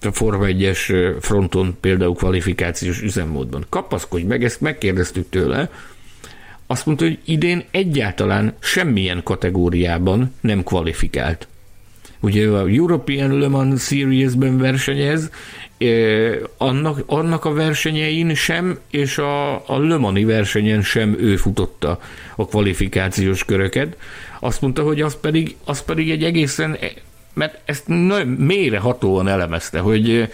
a Forma 1-es fronton például kvalifikációs üzemmódban. Kapaszkodj meg, ezt megkérdeztük tőle, azt mondta, hogy idén egyáltalán semmilyen kategóriában nem kvalifikált. Ugye a European Le Mans Series-ben versenyez, annak, annak a versenyein sem, és a, a Le Mani versenyen sem ő futotta a kvalifikációs köröket. Azt mondta, hogy az pedig, az pedig egy egészen, mert ezt mélyrehatóan elemezte, hogy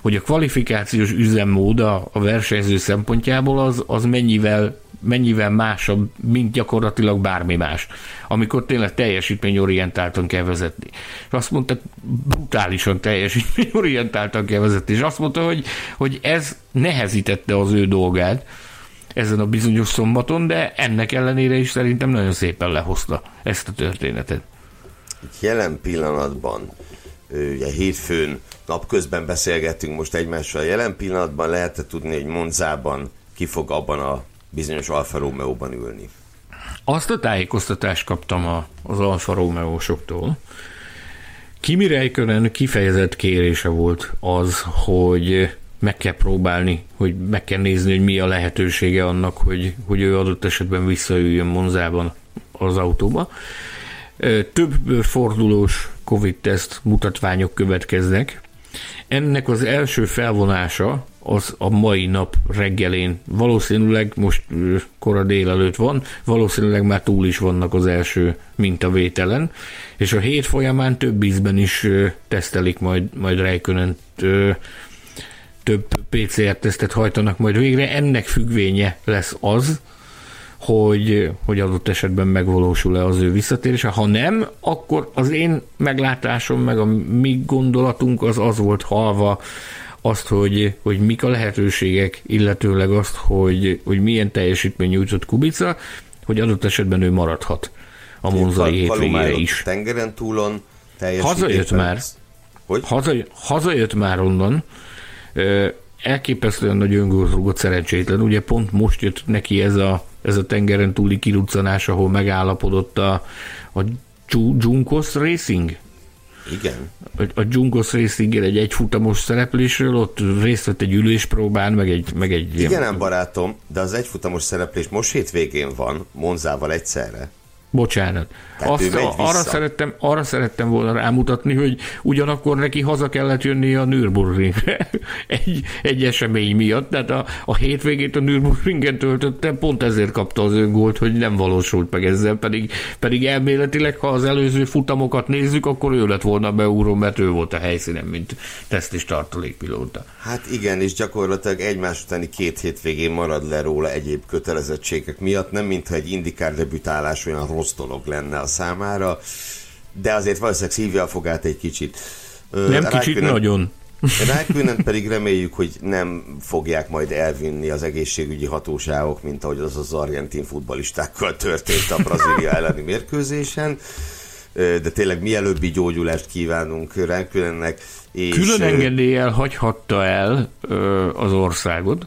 hogy a kvalifikációs üzemmód a, a versenyző szempontjából az, az mennyivel mennyivel másabb, mint gyakorlatilag bármi más, amikor tényleg teljesítményorientáltan kell vezetni. És azt mondta, brutálisan teljesítményorientáltan kell vezetni, és azt mondta, hogy, hogy ez nehezítette az ő dolgát ezen a bizonyos szombaton, de ennek ellenére is szerintem nagyon szépen lehozta ezt a történetet. Jelen pillanatban, ugye hétfőn napközben beszélgettünk most egymással, jelen pillanatban lehet tudni, hogy Monzában ki fog abban a bizonyos Alfa Romeo-ban ülni. Azt a tájékoztatást kaptam a, az Alfa Romeo-soktól. Kimi Räikkönen kifejezett kérése volt az, hogy meg kell próbálni, hogy meg kell nézni, hogy mi a lehetősége annak, hogy, hogy ő adott esetben visszaüljön Monzában az autóba. Több fordulós Covid-teszt mutatványok következnek, Ennek az első felvonása az a mai nap reggelén. Valószínűleg most kora délelőtt van, valószínűleg már túl is vannak az első mintavételen, és a hét folyamán több ízben is tesztelik majd, majd Räikkönen több PCR-tesztet hajtanak majd végre. Ennek függvénye lesz az, hogy, hogy adott esetben megvalósul-e az ő visszatérése. Ha nem, akkor az én meglátásom, meg a mi gondolatunk az az volt halva, azt, hogy, hogy mik a lehetőségek, illetőleg azt, hogy, hogy milyen teljesítmény nyújtott Kubica, hogy adott esetben ő maradhat a monzai hétvégére is. Tengeren túlon Hazajött már. Hogy? Hazajött, hazajött már onnan elképesztően nagy öngörrúgott szerencsétlen. Ugye pont most jött neki ez a, ez a tengeren túli kiruccanás, ahol megállapodott a, a Junkos Racing. Igen. A, a Junkos racing egy egyfutamos szereplésről, ott részt vett egy üléspróbán, meg egy... Meg egy Igen, ilyen... barátom, de az egyfutamos szereplés most hétvégén van, Monzával egyszerre. Bocsánat. Azt, arra, szerettem, arra szerettem volna rámutatni, hogy ugyanakkor neki haza kellett jönni a Nürburgringre egy, egy esemény miatt, tehát a, a hétvégét a Nürburgringen töltötte, pont ezért kapta az öngólt, hogy nem valósult meg ezzel, pedig, pedig elméletileg, ha az előző futamokat nézzük, akkor ő lett volna beúró, mert ő volt a helyszínen, mint tesztis tartalékpilóta. Hát igen, és gyakorlatilag egymás utáni két hétvégén marad le róla egyéb kötelezettségek miatt, nem mintha egy indikár debütálás olyan rossz dolog lenne a számára, de azért valószínűleg szívja a fogát egy kicsit. Nem Rákünen, kicsit, nagyon. Rákünen pedig reméljük, hogy nem fogják majd elvinni az egészségügyi hatóságok, mint ahogy az az argentin futbalistákkal történt a Brazília elleni mérkőzésen. De tényleg mielőbbi gyógyulást kívánunk Rákünennek. És Külön engedéllyel hagyhatta el az országot,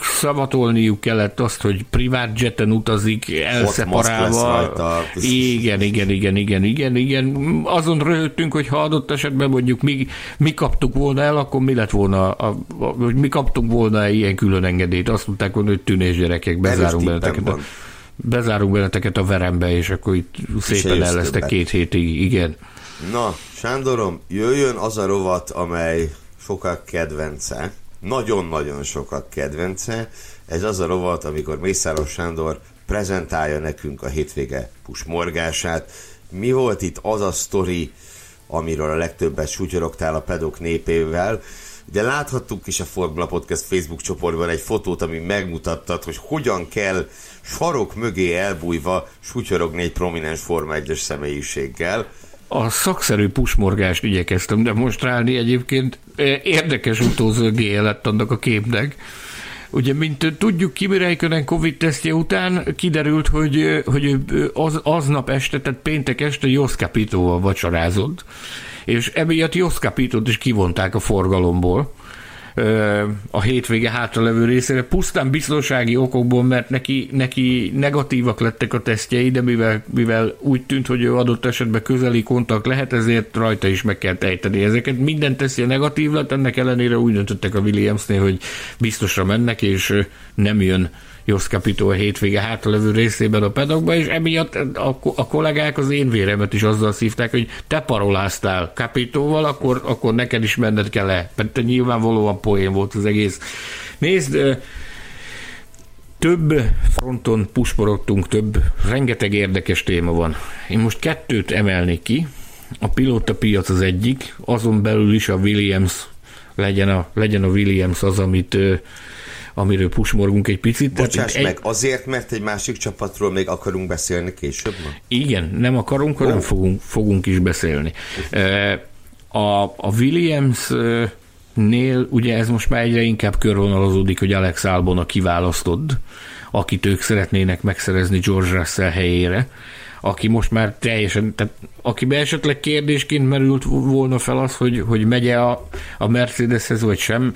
szavatolniuk kellett azt, hogy privát jeten utazik elszeparálva. Igen, igen, igen, igen, igen, igen. Azon röhögtünk, hogy ha adott esetben mondjuk mi, mi kaptuk volna el, akkor mi lett volna, a, a, hogy mi kaptunk volna ilyen külön engedélyt. Azt mondták volna, hogy tűnés gyerekek, bezárunk benneteket. A, bezárunk benneteket a verembe, és akkor itt szépen el lesztek két hétig, igen. Na, Sándorom, jöjjön az a rovat, amely sokak kedvence, nagyon-nagyon sokat kedvence. Ez az a rovat, amikor Mészáros Sándor prezentálja nekünk a hétvége pusmorgását. Mi volt itt az a sztori, amiről a legtöbbet sutyorogtál a pedok népével, de láthattuk is a Formula Podcast Facebook csoportban egy fotót, ami megmutattad, hogy hogyan kell sarok mögé elbújva sutyorogni egy prominens Forma 1-es személyiséggel a szakszerű pusmorgást igyekeztem demonstrálni egyébként. E, érdekes utózögé lett annak a képnek. Ugye, mint tudjuk, Kimi Räikkönen Covid-tesztje után kiderült, hogy, hogy az, aznap este, tehát péntek este Jos Capitóval vacsorázott, és emiatt Jos Capitót is kivonták a forgalomból a hétvége hátralevő részére, pusztán biztonsági okokból, mert neki, neki negatívak lettek a tesztjei, de mivel, mivel úgy tűnt, hogy ő adott esetben közeli kontakt lehet, ezért rajta is meg kell ejteni ezeket. Minden tesztje negatív lett, ennek ellenére úgy döntöttek a Williamsnél, hogy biztosra mennek, és nem jön Jos Capito a hétvége hátralevő részében a pedokba, és emiatt a, a kollégák az én véremet is azzal szívták, hogy te paroláztál Capitóval, akkor, akkor neked is menned kell le. Mert nyilvánvalóan poén volt az egész. Nézd, több fronton pusporogtunk, több, rengeteg érdekes téma van. Én most kettőt emelnék ki. A pilóta piac az egyik, azon belül is a Williams legyen a, legyen a Williams az, amit amiről pusmorgunk egy picit. Bocsáss meg, egy... azért, mert egy másik csapatról még akarunk beszélni később? Ma? Igen, nem akarunk, hanem oh. fogunk, fogunk is beszélni. A, a Williams Nél ugye ez most már egyre inkább körvonalazódik, hogy Alex Albon a kiválasztod, akit ők szeretnének megszerezni George Russell helyére aki most már teljesen, tehát akiben esetleg kérdésként merült volna fel az, hogy, hogy megye a, a Mercedeshez vagy sem,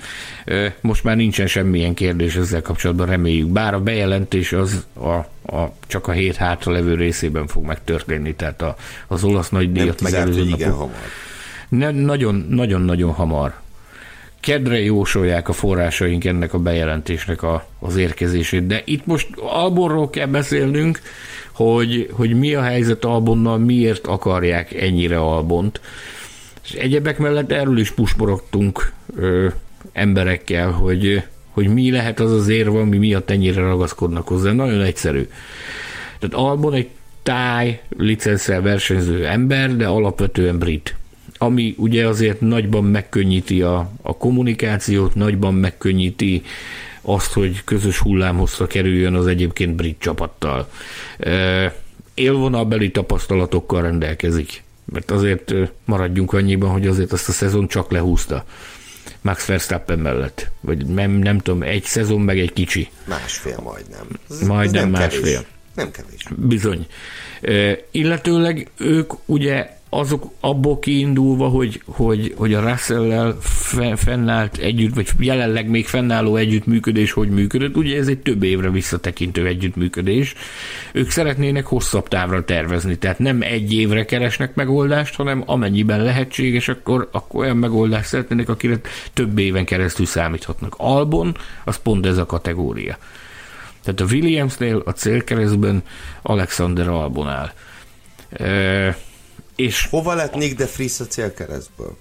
most már nincsen semmilyen kérdés ezzel kapcsolatban, reméljük. Bár a bejelentés az a, a, csak a hét hátra levő részében fog megtörténni, tehát a, az olasz nagy díjat megelőző igen hamar. Ne, nagyon, nagyon-nagyon hamar. Kedre jósolják a forrásaink ennek a bejelentésnek a, az érkezését, de itt most Alborról kell beszélnünk, hogy, hogy mi a helyzet Albonnal, miért akarják ennyire Albont. És egyebek mellett erről is pusporogtunk ö, emberekkel, hogy, hogy mi lehet az az érve, ami miatt ennyire ragaszkodnak hozzá. Nagyon egyszerű. Tehát Albon egy táj licenszel versenyző ember, de alapvetően brit. Ami ugye azért nagyban megkönnyíti a, a kommunikációt, nagyban megkönnyíti azt, hogy közös hullámhozra kerüljön az egyébként brit csapattal. Élvonalbeli tapasztalatokkal rendelkezik, mert azért maradjunk annyiban, hogy azért azt a szezon csak lehúzta. Max Verstappen mellett. Vagy nem, nem tudom, egy szezon meg egy kicsi. Másfél majdnem. Ez, majdnem ez nem másfél. Kevés. Nem kevés. Bizony. E, illetőleg ők ugye azok abból kiindulva, hogy, hogy, hogy a Russell-lel fennállt együtt, vagy jelenleg még fennálló együttműködés hogy működött, ugye ez egy több évre visszatekintő együttműködés. Ők szeretnének hosszabb távra tervezni, tehát nem egy évre keresnek megoldást, hanem amennyiben lehetséges, akkor, akkor olyan megoldást szeretnének, akire több éven keresztül számíthatnak. Albon, az pont ez a kategória. Tehát a Williamsnél a célkeresztben Alexander Albon áll. E- és Hova lett Nick de Vries a célkeresztből?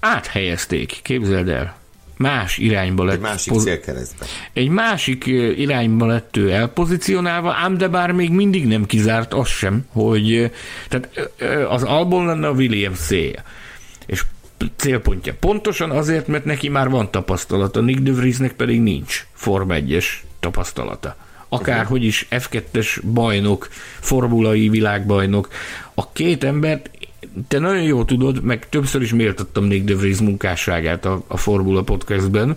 Áthelyezték, képzeld el. Más irányba lett. Egy másik poz- célkeresztbe. Egy másik irányba lett ő elpozícionálva, ám de bár még mindig nem kizárt az sem, hogy tehát az Albon lenne a Williams célja. És célpontja. Pontosan azért, mert neki már van tapasztalata, Nick de Vriesnek pedig nincs Form 1-es tapasztalata akárhogy is F2-es bajnok, formulai világbajnok. A két embert te nagyon jól tudod, meg többször is méltattam Nick de Vries munkásságát a, a Formula Podcastben.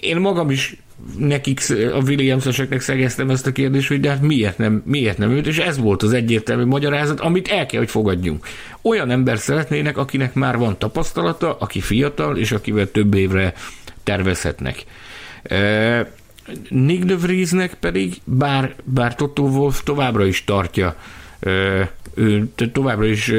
Én magam is nekik, a Williams-eseknek szegeztem ezt a kérdést, hogy de hát miért nem, miért nem őt, és ez volt az egyértelmű magyarázat, amit el kell, hogy fogadjunk. Olyan ember szeretnének, akinek már van tapasztalata, aki fiatal, és akivel több évre tervezhetnek. Nick de Vriesnek pedig, bár, bár Toto Wolf továbbra is tartja, ő továbbra is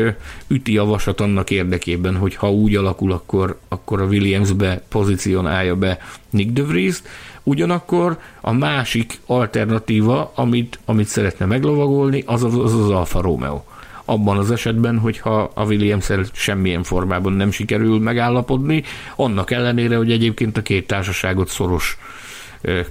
üti a vasat annak érdekében, hogy ha úgy alakul, akkor, akkor a Williamsbe pozícionálja be Nick de Vries, ugyanakkor a másik alternatíva, amit, amit szeretne meglovagolni, az az, az, az Alfa Romeo. Abban az esetben, hogyha a williams semmilyen formában nem sikerül megállapodni, annak ellenére, hogy egyébként a két társaságot szoros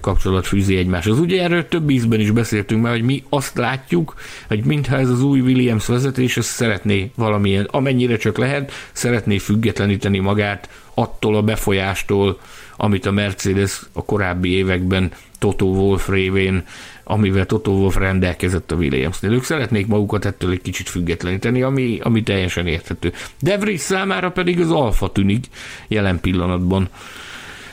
kapcsolat fűzi egymáshoz. Ugye erről több ízben is beszéltünk már, hogy mi azt látjuk, hogy mintha ez az új Williams vezetés ezt szeretné valamilyen, amennyire csak lehet, szeretné függetleníteni magát attól a befolyástól, amit a Mercedes a korábbi években Toto Wolf révén, amivel Toto Wolf rendelkezett a Williamsnél. Ők szeretnék magukat ettől egy kicsit függetleníteni, ami, ami teljesen érthető. De Vries számára pedig az alfa tűnik jelen pillanatban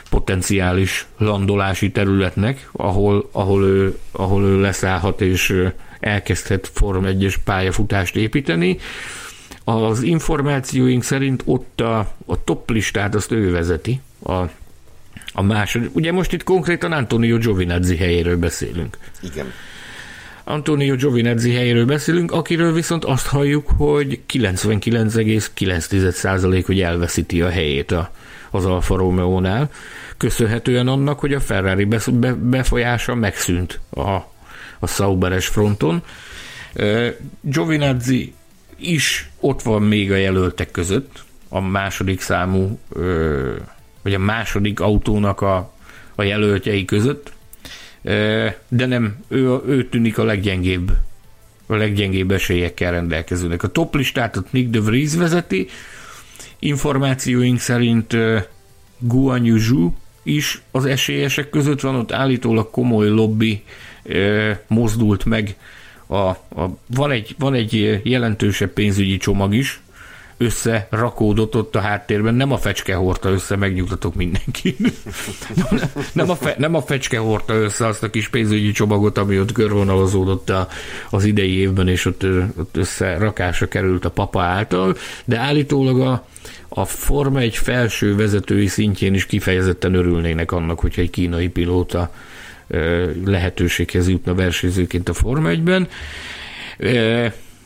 potenciális landolási területnek, ahol, ahol, ő, ahol ő leszállhat és elkezdhet Form 1-es pályafutást építeni. Az információink szerint ott a, a top listát azt ő vezeti, a, a második. Ugye most itt konkrétan Antonio Giovinazzi helyéről beszélünk. Igen. Antonio Giovinazzi helyéről beszélünk, akiről viszont azt halljuk, hogy 99,9% hogy elveszíti a helyét a, az Alfa Romeo-nál, köszönhetően annak, hogy a Ferrari befolyása megszűnt a, a Sauberes fronton. Giovinazzi is ott van még a jelöltek között, a második számú, vagy a második autónak a, a jelöltjei között, de nem, ő, ő tűnik a leggyengébb a leggyengébb esélyekkel rendelkezőnek. A top listát ott Nick de Vries vezeti, információink szerint Guan Yu is az esélyesek között van, ott állítólag komoly lobby mozdult meg. A, a, van, egy, van egy jelentősebb pénzügyi csomag is, összerakódott ott a háttérben, nem a fecske hordta össze, megnyugtatok mindenkit. nem, a fe, nem a fecske hordta össze azt a kis pénzügyi csomagot, ami ott körvonalazódott a, az idei évben, és ott, ott összerakásra került a papa által, de állítólag a, a Forma egy felső vezetői szintjén is kifejezetten örülnének annak, hogyha egy kínai pilóta lehetőséghez jutna versenyzőként a Forma 1-ben.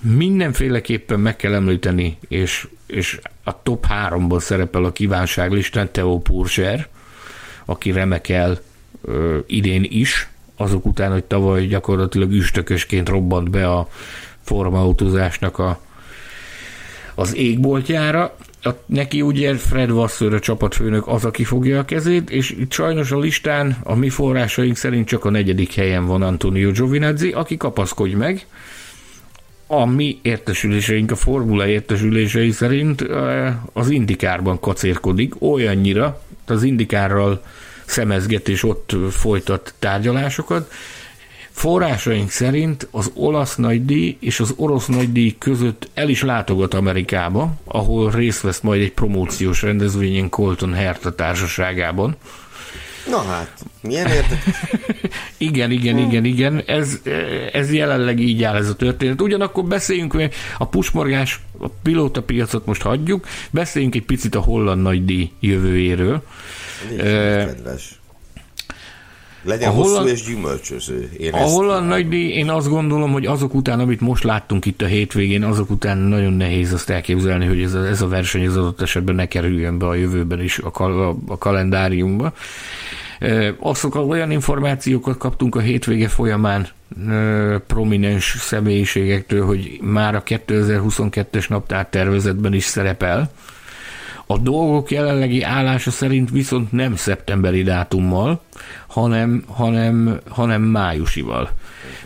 Mindenféleképpen meg kell említeni, és, és a top 3-ban szerepel a kívánságlistán Theo Purser, aki remekel idén is, azok után, hogy tavaly gyakorlatilag üstökösként robbant be a formautózásnak a az égboltjára, a, neki ugye Fred Vassör a csapatfőnök az, aki fogja a kezét, és itt sajnos a listán a mi forrásaink szerint csak a negyedik helyen van Antonio Giovinazzi, aki kapaszkodj meg, a mi értesüléseink, a formula értesülései szerint az indikárban kacérkodik olyannyira, az indikárral szemezget és ott folytat tárgyalásokat. Forrásaink szerint az olasz nagydíj és az orosz nagydíj között el is látogat Amerikába, ahol részt vesz majd egy promóciós rendezvényen Colton Herta társaságában. Na hát, milyen érdekes. igen, igen, igen, igen, ez, ez jelenleg így áll ez a történet. Ugyanakkor beszéljünk, a pusmorgás, a pilóta piacot most hagyjuk, beszéljünk egy picit a holland nagydíj jövőjéről. Nincs uh, kedves. Legyen a hosszú holland, és gyümölcsöző. Én a holland nagydíj, én azt gondolom, hogy azok után, amit most láttunk itt a hétvégén, azok után nagyon nehéz azt elképzelni, hogy ez a, ez a verseny az adott esetben ne kerüljön be a jövőben is a, a, a kalendáriumba. Azok olyan információkat kaptunk a hétvége folyamán prominens személyiségektől, hogy már a 2022-es naptár tervezetben is szerepel. A dolgok jelenlegi állása szerint viszont nem szeptemberi dátummal, hanem, hanem, hanem májusival.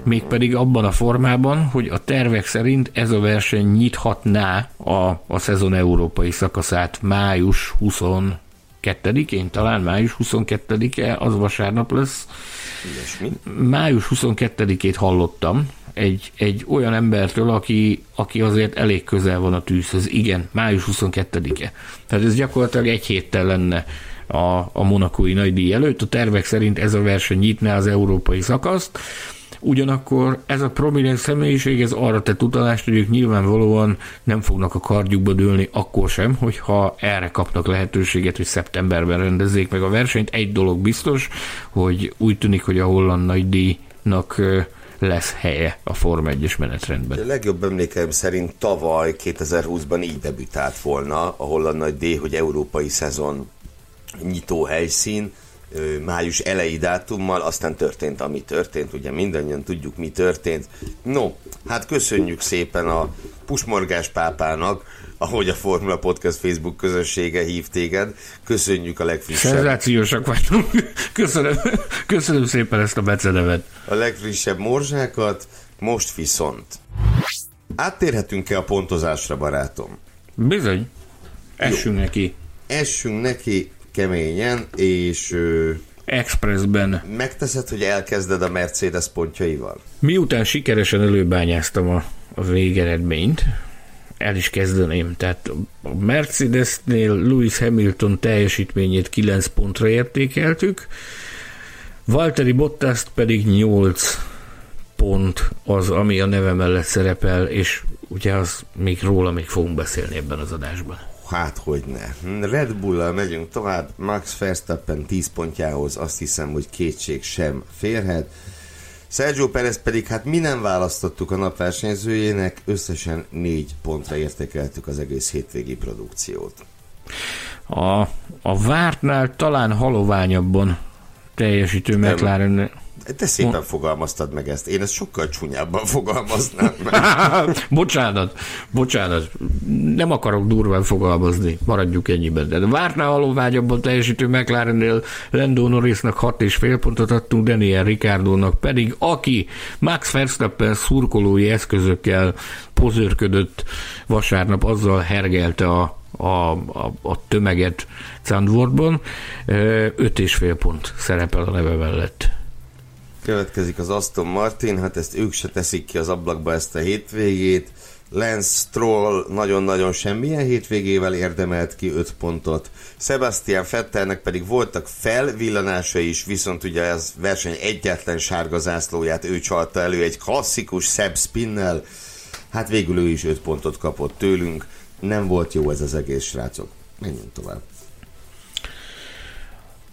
Mégpedig abban a formában, hogy a tervek szerint ez a verseny nyithatná a, a szezon európai szakaszát május 20 22-én, talán május 22-e, az vasárnap lesz. Ilyesmi. Május 22-ét hallottam egy, egy olyan embertől, aki, aki azért elég közel van a tűzhöz. Igen, május 22-e. Tehát ez gyakorlatilag egy héttel lenne a, a monakói nagydíj előtt. A tervek szerint ez a verseny nyitná az európai szakaszt. Ugyanakkor ez a prominens személyiség, ez arra tett utalást, hogy ők nyilvánvalóan nem fognak a kardjukba dőlni akkor sem, hogyha erre kapnak lehetőséget, hogy szeptemberben rendezzék meg a versenyt. Egy dolog biztos, hogy úgy tűnik, hogy a holland nagydíjnak lesz helye a Form 1-es menetrendben. A legjobb emlékeim szerint tavaly 2020-ban így debütált volna a holland nagy D, hogy európai szezon nyitó helyszín, május elejé dátummal, aztán történt, ami történt, ugye mindannyian tudjuk, mi történt. No, hát köszönjük szépen a Pusmorgás pápának, ahogy a Formula Podcast Facebook közössége hív téged. Köszönjük a legfrissebb... Szenzációsak vagyunk. Köszönöm, köszönöm szépen ezt a becenevet. A legfrissebb morzsákat, most viszont. Áttérhetünk-e a pontozásra, barátom? Bizony. Essünk Jó. neki. Essünk neki keményen, és... Expressben. Megteszed, hogy elkezded a Mercedes pontjaival? Miután sikeresen előbányáztam a, a végeredményt, el is kezdeném. Tehát a Mercedesnél Lewis Hamilton teljesítményét 9 pontra értékeltük, Valtteri bottas pedig 8 pont az, ami a neve mellett szerepel, és ugye az még róla még fogunk beszélni ebben az adásban. Hát, hogy ne. Red Bull-al megyünk tovább, Max Verstappen 10 pontjához azt hiszem, hogy kétség sem férhet. Sergio Perez pedig hát mi nem választottuk a napversenyzőjének, összesen 4 pontra értékeltük az egész hétvégi produkciót. A, a vártnál talán haloványabban teljesítő McLaren te szépen fogalmaztad meg ezt. Én ezt sokkal csúnyábban fogalmaznám meg. bocsánat, bocsánat. Nem akarok durván fogalmazni. Maradjuk ennyiben. De vártnál való vágyabban teljesítő McLarennél Lando Norrisnak 6 és fél pontot adtunk, Daniel Ricardónak pedig, aki Max Verstappen szurkolói eszközökkel pozőrködött vasárnap, azzal hergelte a a, a, a tömeget és fél pont szerepel a neve mellett. Következik az Aston Martin, hát ezt ők se teszik ki az ablakba ezt a hétvégét. Lance Stroll nagyon-nagyon semmilyen hétvégével érdemelt ki 5 pontot. Sebastian Fettelnek pedig voltak felvillanásai is, viszont ugye ez verseny egyetlen sárga zászlóját ő csalta elő egy klasszikus Seb spinnel. Hát végül ő is 5 pontot kapott tőlünk. Nem volt jó ez az egész, srácok. Menjünk tovább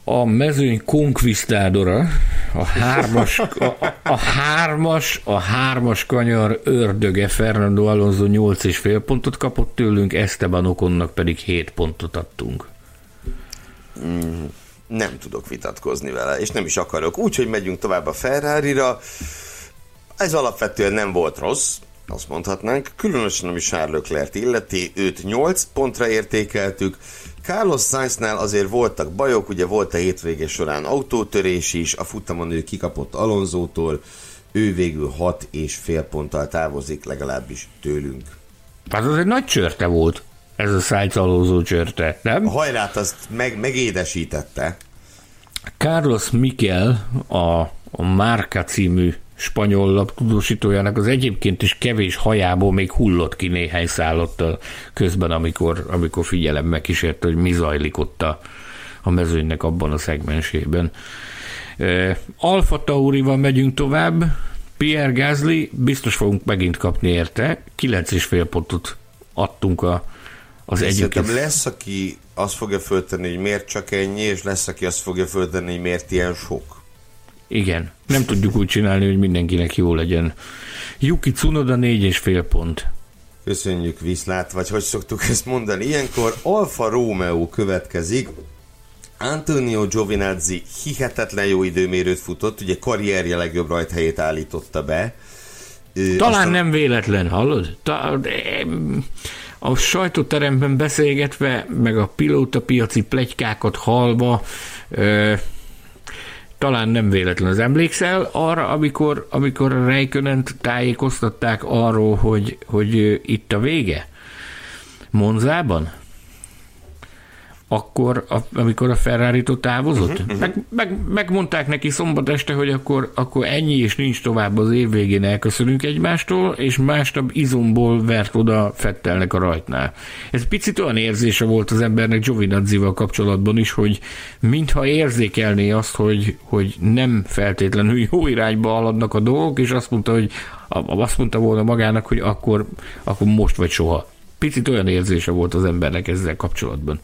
a mezőny konkvisztádora, a hármas, a, a, hármas, a hármas kanyar ördöge Fernando Alonso 8 és fél pontot kapott tőlünk, Esteban Okonnak pedig 7 pontot adtunk. Mm, nem tudok vitatkozni vele, és nem is akarok. Úgyhogy megyünk tovább a Ferrari-ra. Ez alapvetően nem volt rossz, azt mondhatnánk, különösen ami Charles Leclerc illeti, őt 8 pontra értékeltük, Carlos Sainznál azért voltak bajok, ugye volt a hétvége során autótörés is, a futamon ő kikapott Alonzótól, ő végül 6 és fél ponttal távozik, legalábbis tőlünk. Hát az egy nagy csörte volt, ez a Alonso csörte, nem? A hajrát azt meg, megédesítette. Carlos Miquel, a, a Márka című spanyol laptudósítójának az egyébként is kevés hajából még hullott ki néhány szállottal közben, amikor, amikor figyelemmel kísérte, hogy mi zajlik ott a, a mezőnynek abban a szegmensében. Alfa Taurival megyünk tovább, Pierre Gasly, biztos fogunk megint kapni érte, 9,5 pontot adtunk a, az egyik. lesz, aki azt fogja föltenni, hogy miért csak ennyi, és lesz, aki azt fogja föltenni, hogy miért ilyen sok. Igen, nem tudjuk úgy csinálni, hogy mindenkinek jó legyen. Yuki Tsunoda négy és fél pont. Köszönjük viszlát, vagy hogy szoktuk ezt mondani. Ilyenkor Alfa Romeo következik. Antonio Giovinazzi hihetetlen jó időmérőt futott, ugye karrierje legjobb rajthelyét állította be. Talán Aztán... nem véletlen, hallod? Ta, a sajtóteremben beszélgetve, meg a pilótapiaci plegykákat halva, talán nem véletlen az emlékszel arra, amikor, amikor Reikönent tájékoztatták arról, hogy, hogy itt a vége? Monzában? Akkor, a, amikor a ferrari távozott. Uh-huh, uh-huh. Meg, meg, megmondták neki szombat este, hogy akkor, akkor ennyi és nincs tovább az év végén elköszönünk egymástól, és másnap izomból vert oda Fettelnek a rajtnál. Ez picit olyan érzése volt az embernek Giovinazzival kapcsolatban is, hogy mintha érzékelné azt, hogy, hogy nem feltétlenül jó irányba haladnak a dolgok, és azt mondta, hogy azt mondta volna magának, hogy akkor, akkor most vagy soha. Picit olyan érzése volt az embernek ezzel kapcsolatban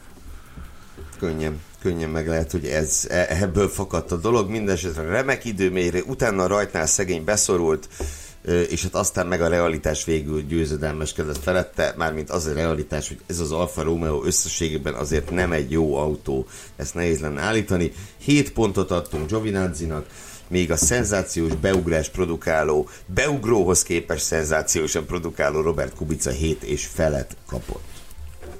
könnyen, könnyen meg lehet, hogy ez, e, ebből fakadt a dolog. Mindenesetre remek időmérő, utána a rajtnál szegény beszorult, és hát aztán meg a realitás végül győzedelmeskedett felette, mármint az a realitás, hogy ez az Alfa Romeo összességében azért nem egy jó autó, ezt nehéz lenne állítani. 7 pontot adtunk Giovinazzinak, még a szenzációs beugrás produkáló, beugróhoz képest szenzációsan produkáló Robert Kubica 7 és felet kapott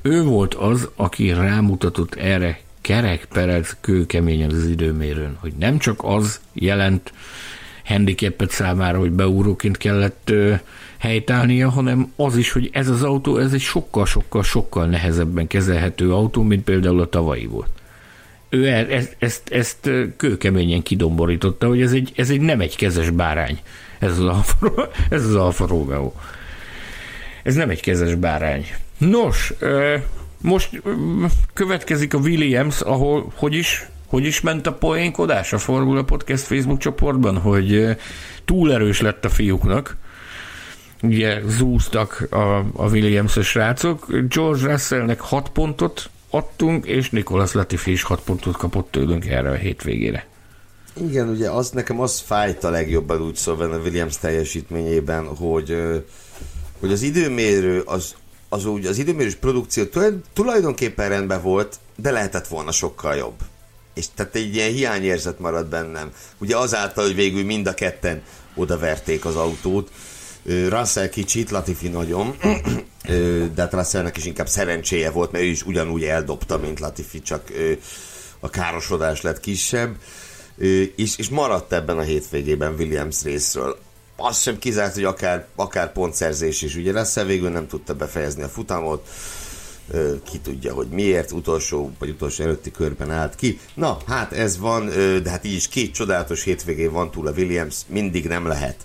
ő volt az, aki rámutatott erre kerek perec kőkeményen az időmérőn, hogy nem csak az jelent handicapet számára, hogy beúróként kellett ö, helytállnia, hanem az is, hogy ez az autó, ez egy sokkal-sokkal-sokkal nehezebben kezelhető autó, mint például a tavalyi volt. Ő ezt, ezt, ezt kőkeményen kidomborította, hogy ez egy, ez egy nem egy kezes bárány, ez az Alfa, ez az Alfa Romeo. Ez nem egy kezes bárány. Nos, most következik a Williams, ahol hogy is, hogy is ment a poénkodás a Formula Podcast Facebook csoportban, hogy túl erős lett a fiúknak. Ugye zúztak a, a Williams-es srácok. George Russellnek 6 pontot adtunk, és Nicholas Latifi is 6 pontot kapott tőlünk erre a hétvégére. Igen, ugye az nekem az fájt a legjobban úgy szóval a Williams teljesítményében, hogy hogy az időmérő az az úgy az időmérős produkció tulajdonképpen rendben volt, de lehetett volna sokkal jobb. És tehát egy ilyen hiányérzet marad bennem. Ugye azáltal, hogy végül mind a ketten odaverték az autót. Russell kicsit, Latifi nagyon, de hát Russellnek is inkább szerencséje volt, mert ő is ugyanúgy eldobta, mint Latifi, csak a károsodás lett kisebb. És, és maradt ebben a hétvégében Williams részről az sem kizárt, hogy akár, akár pontszerzés is ugye lesz, végül nem tudta befejezni a futamot, ki tudja, hogy miért, utolsó vagy utolsó előtti körben állt ki. Na, hát ez van, de hát így is két csodálatos hétvégén van túl a Williams, mindig nem lehet.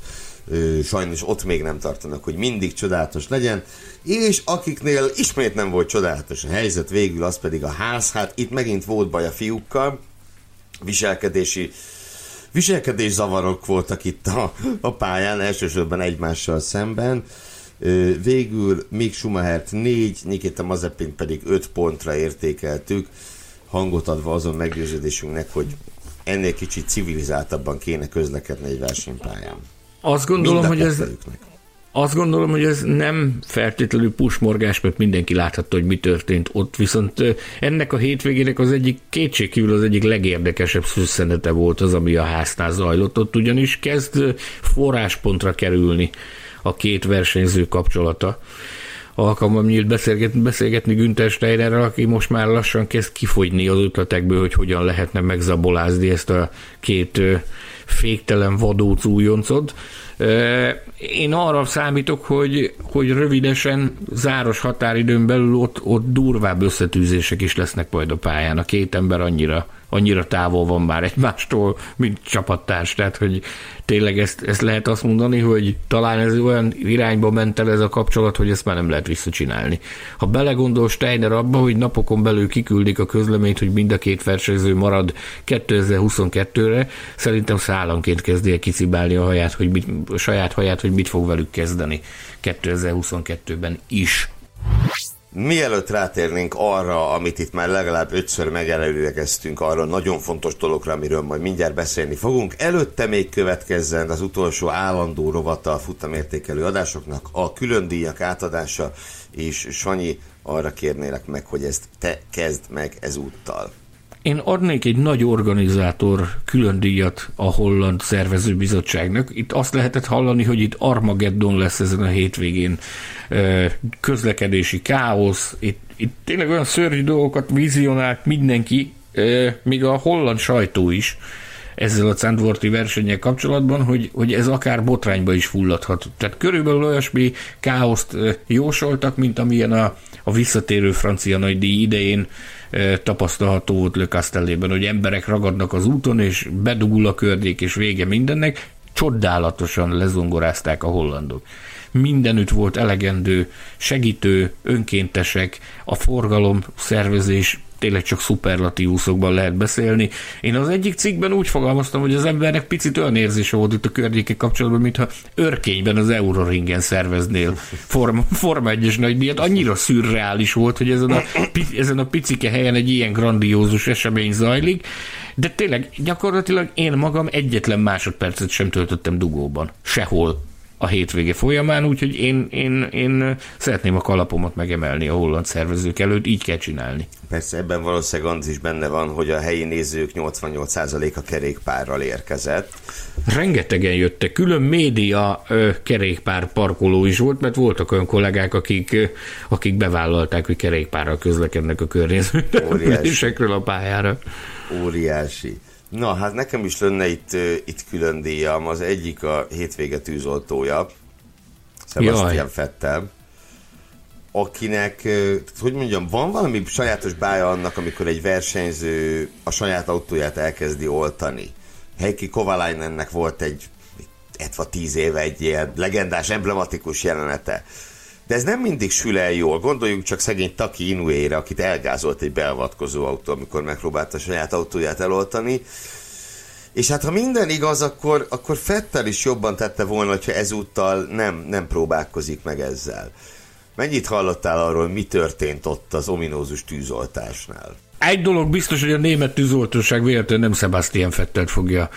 Sajnos ott még nem tartanak, hogy mindig csodálatos legyen, és akiknél ismét nem volt csodálatos a helyzet, végül az pedig a ház, hát itt megint volt baj a fiúkkal, viselkedési viselkedés zavarok voltak itt a, a pályán, elsősorban egymással szemben. Végül Mick Schumachert 4, Nikita Mazepin pedig 5 pontra értékeltük, hangot adva azon meggyőződésünknek, hogy ennél kicsit civilizáltabban kéne közlekedni egy versenypályán. Azt gondolom, hogy ez, azt gondolom, hogy ez nem feltétlenül pusmorgás, mert mindenki láthatta, hogy mi történt ott, viszont ennek a hétvégének az egyik kétségkívül az egyik legérdekesebb szüsszenete volt az, ami a háznál zajlott. Ott ugyanis kezd forráspontra kerülni a két versenyző kapcsolata alkalmam nyílt beszélgetni, beszélgetni Günther Steinerrel, aki most már lassan kezd kifogyni az ötletekből, hogy hogyan lehetne megzabolázni ezt a két féktelen vadóc újoncot. Én arra számítok, hogy, hogy rövidesen, záros határidőn belül ott, ott durvább összetűzések is lesznek majd a pályán. A két ember annyira annyira távol van már egymástól, mint csapattárs. Tehát, hogy tényleg ezt, ezt lehet azt mondani, hogy talán ez olyan irányba ment el ez a kapcsolat, hogy ezt már nem lehet visszacsinálni. Ha belegondol Steiner abba, hogy napokon belül kiküldik a közleményt, hogy mind a két versenyző marad 2022-re, szerintem szállanként kezdi el kicibálni a, haját, hogy mit, a saját haját, hogy mit fog velük kezdeni 2022-ben is. Mielőtt rátérnénk arra, amit itt már legalább ötször megelőlegeztünk, arra nagyon fontos dologra, amiről majd mindjárt beszélni fogunk, előtte még következzen az utolsó állandó rovata a futamértékelő adásoknak, a külön díjak átadása, és Sanyi, arra kérnélek meg, hogy ezt te kezd meg ezúttal. Én adnék egy nagy organizátor külön díjat a holland szervezőbizottságnak. Itt azt lehetett hallani, hogy itt Armageddon lesz ezen a hétvégén közlekedési káosz, itt, itt tényleg olyan szörnyű dolgokat vizionált mindenki, még a holland sajtó is ezzel a Zandvorti versennyel kapcsolatban, hogy, hogy ez akár botrányba is fulladhat. Tehát körülbelül olyasmi káoszt jósoltak, mint amilyen a, a visszatérő francia nagydíj idején tapasztalható volt Le Castellében, hogy emberek ragadnak az úton, és bedugul a kördék, és vége mindennek, csodálatosan lezongorázták a hollandok. Mindenütt volt elegendő segítő, önkéntesek, a forgalom szervezés tényleg csak szuperlatívuszokban lehet beszélni. Én az egyik cikkben úgy fogalmaztam, hogy az embernek picit olyan érzése volt itt a környéke kapcsolatban, mintha örkényben az Euroringen szerveznél Forma, Forma 1-es nagy díjat. Annyira szürreális volt, hogy ezen a, ezen a picike helyen egy ilyen grandiózus esemény zajlik, de tényleg gyakorlatilag én magam egyetlen másodpercet sem töltöttem dugóban. Sehol a hétvége folyamán, úgyhogy én, én, én szeretném a kalapomat megemelni a holland szervezők előtt, így kell csinálni. Persze ebben valószínűleg az is benne van, hogy a helyi nézők 88%-a kerékpárral érkezett. Rengetegen jöttek, külön média ö, kerékpár parkoló is volt, mert voltak olyan kollégák, akik, ö, akik bevállalták, hogy kerékpárral közlekednek a környező a pályára. Óriási. Na, hát nekem is lenne itt, itt külön díjam. Az egyik a hétvége tűzoltója, Sebastian Fettel, akinek, hogy mondjam, van valami sajátos bája annak, amikor egy versenyző a saját autóját elkezdi oltani. Heikki Kovalainennek volt egy etva tíz éve egy ilyen legendás, emblematikus jelenete. De ez nem mindig sül el jól. Gondoljunk csak szegény Taki Inuére, akit elgázolt egy beavatkozó autó, amikor megpróbálta saját autóját eloltani. És hát ha minden igaz, akkor, akkor Fettel is jobban tette volna, hogyha ezúttal nem, nem próbálkozik meg ezzel. Mennyit hallottál arról, mi történt ott az ominózus tűzoltásnál? Egy dolog biztos, hogy a német tűzoltóság véletlenül nem Sebastian Fettelt fogja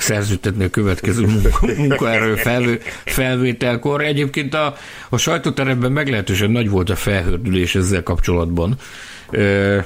szerződtetni a következő munka, munkaerő felvő, felvételkor. Egyébként a, a sajtóteremben meglehetősen nagy volt a felhördülés ezzel kapcsolatban. Ö,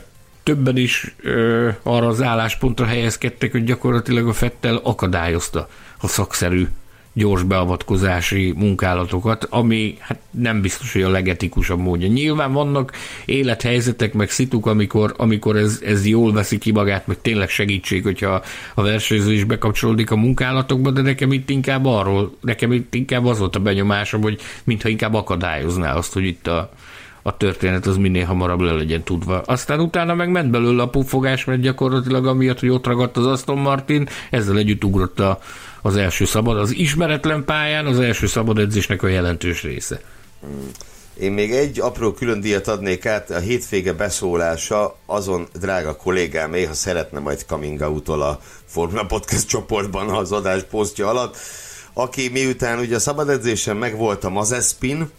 többen is ö, arra az álláspontra helyezkedtek, hogy gyakorlatilag a Fettel akadályozta a szakszerű gyors beavatkozási munkálatokat, ami hát nem biztos, hogy a legetikusabb módja. Nyilván vannak élethelyzetek, meg szituk, amikor, amikor ez, ez jól veszi ki magát, meg tényleg segítség, hogyha a versenyző is bekapcsolódik a munkálatokba, de nekem itt inkább arról, nekem itt inkább az volt a benyomásom, hogy mintha inkább akadályozná azt, hogy itt a, a történet az minél hamarabb le legyen tudva. Aztán utána meg ment belőle a pufogás, mert gyakorlatilag amiatt, hogy ott ragadt az Aston Martin, ezzel együtt ugrott a, az első szabad, az ismeretlen pályán az első szabad edzésnek a jelentős része. Én még egy apró külön díjat adnék át, a hétvége beszólása azon drága kollégámé, ha szeretne majd coming out a Formula Podcast csoportban az adás posztja alatt, aki miután ugye a szabad edzésen megvolt a Mazespin,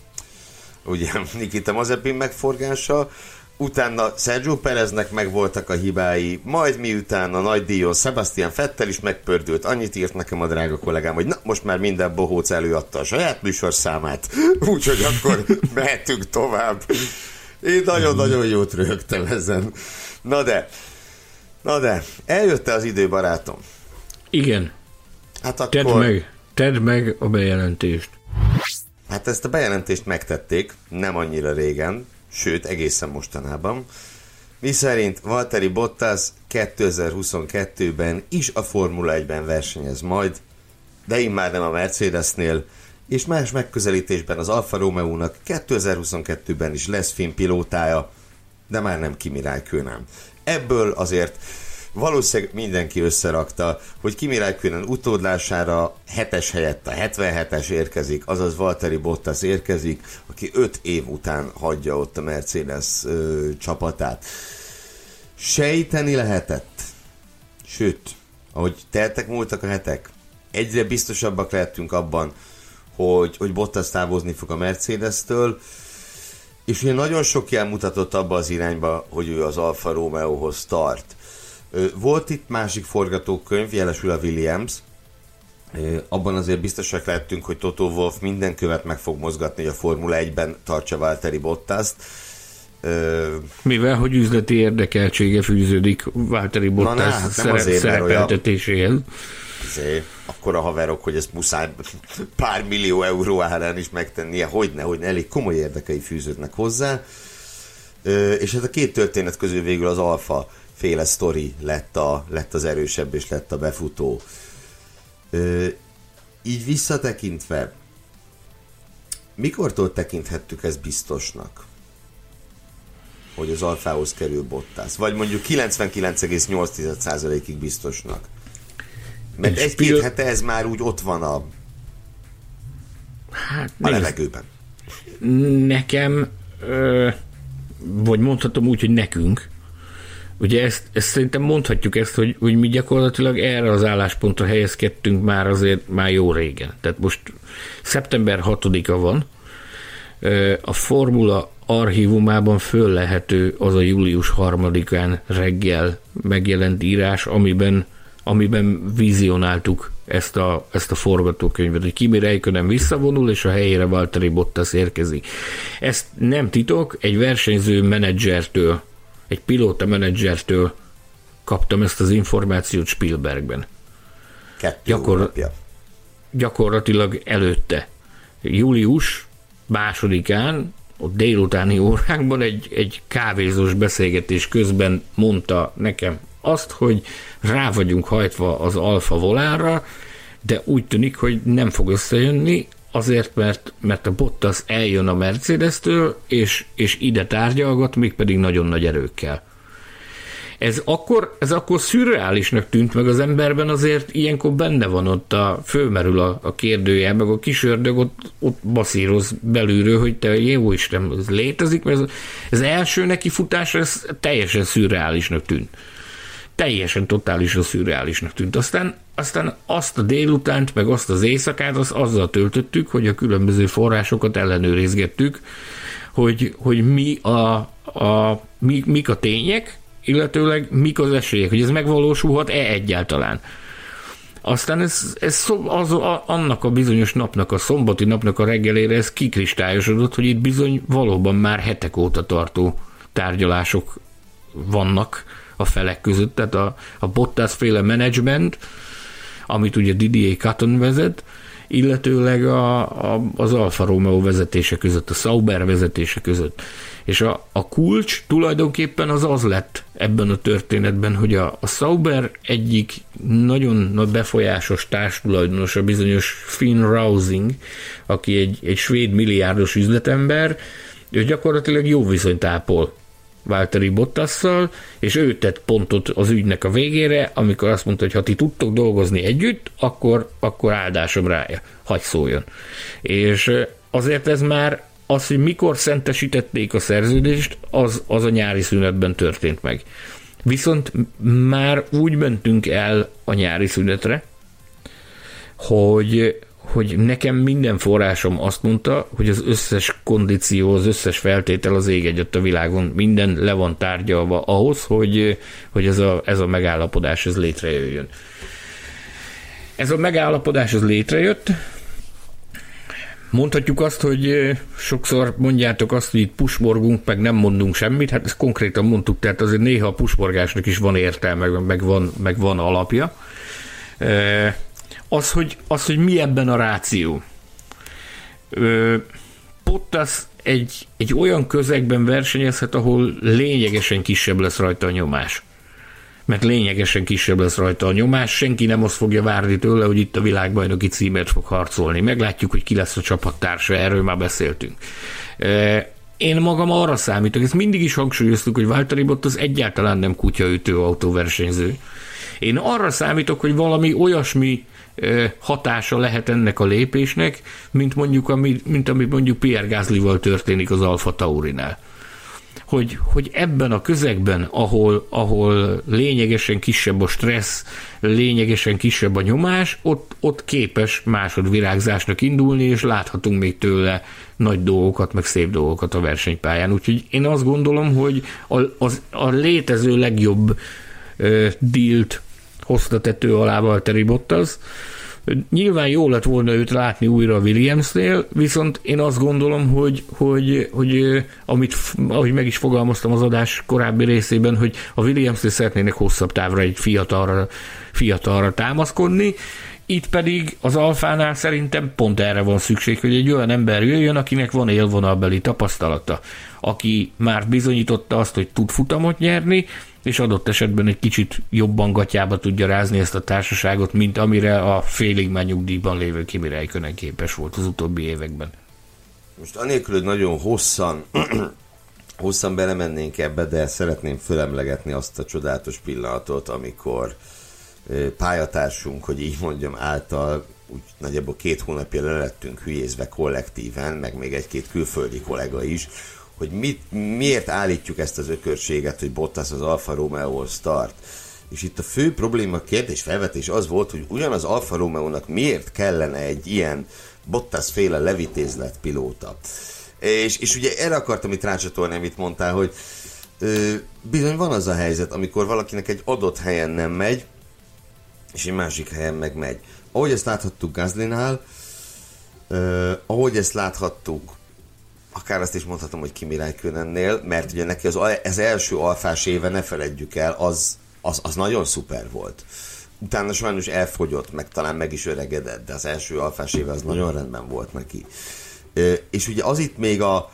ugye Nikita Mazepin megforgása, utána Sergio Pereznek megvoltak a hibái, majd miután a nagy díjon Sebastian Fettel is megpördült, annyit írt nekem a drága kollégám, hogy na, most már minden bohóc előadta a saját műsorszámát, úgyhogy akkor mehetünk tovább. Én nagyon-nagyon jót röhögtem ezen. Na de, na de, eljött az idő, barátom? Igen. Hát akkor... Tedd meg, tedd meg a bejelentést. Hát ezt a bejelentést megtették, nem annyira régen, sőt egészen mostanában, mi szerint Valtteri Bottas 2022-ben is a Formula 1-ben versenyez majd, de immár nem a Mercedesnél, és más megközelítésben az Alfa Romeo-nak 2022-ben is lesz filmpilótája, de már nem Kimi Räikkönen. Ebből azért valószínűleg mindenki összerakta, hogy Kimi Räikkönen utódlására 7-es helyett a 77-es érkezik, azaz Valtteri Bottas érkezik, aki 5 év után hagyja ott a Mercedes ö, csapatát. Sejteni lehetett. Sőt, ahogy teltek múltak a hetek, egyre biztosabbak lehetünk abban, hogy, hogy Bottas távozni fog a Mercedes-től, és ugye nagyon sok jel mutatott abba az irányba, hogy ő az Alfa Romeo-hoz tart. Volt itt másik forgatókönyv, jelesül a Williams, abban azért biztosak lehetünk, hogy Toto Wolff minden követ meg fog mozgatni, hogy a Formula 1-ben tartsa Valtteri Bottaszt. Mivel, hogy üzleti érdekeltsége fűződik Valtteri Bottas Na, hát szere- szerepeltetéséhez. Azért, akkor a haverok, hogy ezt muszáj pár millió euró árán is megtennie, hogyne, hogy elég komoly érdekei fűződnek hozzá. És ez a két történet közül végül az alfa féle sztori lett, a, lett az erősebb és lett a befutó. Ö, így visszatekintve, mikortól tekinthettük ezt biztosnak? Hogy az alfához kerül Bottas? Vagy mondjuk 99,8%-ig biztosnak? Mert egy-két pil... hete ez már úgy ott van a, hát, a levegőben. Nekem, ö, vagy mondhatom úgy, hogy nekünk, Ugye ezt, ezt szerintem mondhatjuk ezt, hogy, hogy mi gyakorlatilag erre az álláspontra helyezkedtünk már azért már jó régen. Tehát most szeptember 6-a van, a formula archívumában föl lehető az a július 3-án reggel megjelent írás, amiben, amiben vizionáltuk ezt a, ezt a forgatókönyvet, hogy Kimi Räikkönen visszavonul, és a helyére Valtteri Bottas érkezik. Ezt nem titok, egy versenyző menedzsertől egy pilóta menedzsertől kaptam ezt az információt Spielbergben. Kettő Gyakor- Gyakorlatilag előtte. Július másodikán, ott délutáni órákban egy, egy kávézós beszélgetés közben mondta nekem azt, hogy rá vagyunk hajtva az alfa volára, de úgy tűnik, hogy nem fog összejönni, azért, mert, mert a Bottas eljön a Mercedes-től, és, és ide tárgyalgat, mégpedig nagyon nagy erőkkel. Ez akkor, ez akkor szürreálisnak tűnt meg az emberben, azért ilyenkor benne van ott a, fölmerül a, a kérdője, meg a kis ördög ott, ott baszíroz belülről, hogy te jó Isten, ez létezik, mert ez, ez első neki futás, ez teljesen szürreálisnak tűnt teljesen totálisan szürreálisnak tűnt. Aztán, aztán azt a délutánt, meg azt az éjszakát, az azzal töltöttük, hogy a különböző forrásokat ellenőrizgettük, hogy, hogy mi a, a, mi, mik a tények, illetőleg mik az esélyek, hogy ez megvalósulhat-e egyáltalán. Aztán ez, ez az, a, annak a bizonyos napnak, a szombati napnak a reggelére ez kikristályosodott, hogy itt bizony valóban már hetek óta tartó tárgyalások vannak, a felek között, tehát a, a Bottas féle management, amit ugye Didier Cotton vezet, illetőleg a, a, az Alfa Romeo vezetése között, a Sauber vezetése között. És a, a kulcs tulajdonképpen az az lett ebben a történetben, hogy a, a Sauber egyik nagyon nagy befolyásos társtulajdonos, a bizonyos Finn Rausing, aki egy, egy svéd milliárdos üzletember, ő gyakorlatilag jó viszonyt ápol Válteri Bottasszal, és ő tett pontot az ügynek a végére, amikor azt mondta, hogy ha ti tudtok dolgozni együtt, akkor, akkor áldásom rája, hagy szóljon. És azért ez már az, hogy mikor szentesítették a szerződést, az, az a nyári szünetben történt meg. Viszont már úgy mentünk el a nyári szünetre, hogy hogy nekem minden forrásom azt mondta, hogy az összes kondíció, az összes feltétel az ég egyet a világon, minden le van tárgyalva ahhoz, hogy, hogy ez, a, ez a megállapodás ez létrejöjjön. Ez a megállapodás ez létrejött, Mondhatjuk azt, hogy sokszor mondjátok azt, hogy itt pusmorgunk, meg nem mondunk semmit, hát ezt konkrétan mondtuk, tehát azért néha a pusmorgásnak is van értelme, meg van, meg van alapja az hogy, az, hogy mi ebben a ráció. Bottas egy, egy olyan közegben versenyezhet, ahol lényegesen kisebb lesz rajta a nyomás. Mert lényegesen kisebb lesz rajta a nyomás, senki nem azt fogja várni tőle, hogy itt a világbajnoki címért fog harcolni. Meglátjuk, hogy ki lesz a csapattársa, erről már beszéltünk. Én magam arra számítok, ezt mindig is hangsúlyoztuk, hogy Valtteri Bottas egyáltalán nem kutyaütő autóversenyző. Én arra számítok, hogy valami olyasmi hatása lehet ennek a lépésnek, mint mondjuk, ami, mint ami mondjuk Pierre Gasly-val történik az Alfa Taurinál. Hogy, hogy ebben a közegben, ahol, ahol lényegesen kisebb a stressz, lényegesen kisebb a nyomás, ott, ott képes másodvirágzásnak indulni, és láthatunk még tőle nagy dolgokat, meg szép dolgokat a versenypályán. Úgyhogy én azt gondolom, hogy a, az, a létező legjobb uh, dílt hozta tető alá Valtteri Bottas. Nyilván jó lett volna őt látni újra a Williamsnél, viszont én azt gondolom, hogy, hogy, hogy amit, ahogy meg is fogalmaztam az adás korábbi részében, hogy a Williamsnél szeretnének hosszabb távra egy fiatalra, fiatalra támaszkodni, itt pedig az alfánál szerintem pont erre van szükség, hogy egy olyan ember jöjjön, akinek van élvonalbeli tapasztalata, aki már bizonyította azt, hogy tud futamot nyerni, és adott esetben egy kicsit jobban gatyába tudja rázni ezt a társaságot, mint amire a félig már nyugdíjban lévő Kimi Räikkönen képes volt az utóbbi években. Most anélkül, hogy nagyon hosszan hosszan belemennénk ebbe, de szeretném fölemlegetni azt a csodálatos pillanatot, amikor pályatársunk, hogy így mondjam, által úgy nagyjából két hónapja le lettünk hülyézve kollektíven, meg még egy-két külföldi kollega is, hogy mit, miért állítjuk ezt az ökörséget, hogy Bottas az Alfa Romeo start. És itt a fő probléma, kérdés, felvetés az volt, hogy ugyanaz Alfa Romeo-nak miért kellene egy ilyen Bottas féle levitézlet pilóta. És, és ugye erre akartam itt rácsatolni, amit mondtál, hogy ö, bizony van az a helyzet, amikor valakinek egy adott helyen nem megy, és egy másik helyen meg megy. Ahogy ezt láthattuk Gazlinál, ahogy ezt láthattuk, akár azt is mondhatom, hogy Kimi Räikkönennél, mert ugye neki az, az első alfás éve, ne feledjük el, az, az, az nagyon szuper volt. Utána sajnos elfogyott, meg talán meg is öregedett, de az első alfás éve az nagyon rendben volt neki. És ugye az itt még a,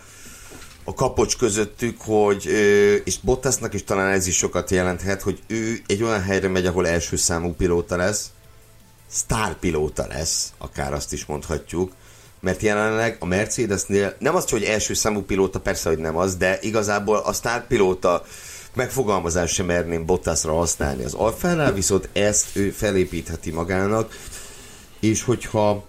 a kapocs közöttük, hogy, és Bottasnak is talán ez is sokat jelenthet, hogy ő egy olyan helyre megy, ahol első számú pilóta lesz, sztárpilóta lesz, akár azt is mondhatjuk, mert jelenleg a Mercedesnél nem az, hogy első számú pilóta, persze, hogy nem az, de igazából a sztárpilóta megfogalmazás sem merném Bottasra használni az Alfánál, viszont ezt ő felépítheti magának, és hogyha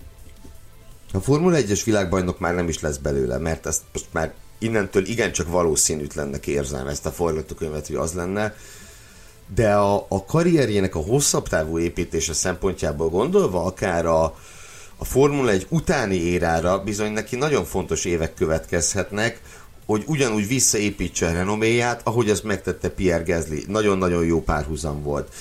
a Formula 1-es világbajnok már nem is lesz belőle, mert ezt most már innentől igencsak valószínűtlennek érzem ezt a forgatókönyvet, hogy az lenne, de a, a karrierjének a hosszabb távú építése szempontjából gondolva, akár a, a Formula 1 utáni érára bizony neki nagyon fontos évek következhetnek, hogy ugyanúgy visszaépítse a renoméját, ahogy azt megtette Pierre Gasly. Nagyon-nagyon jó párhuzam volt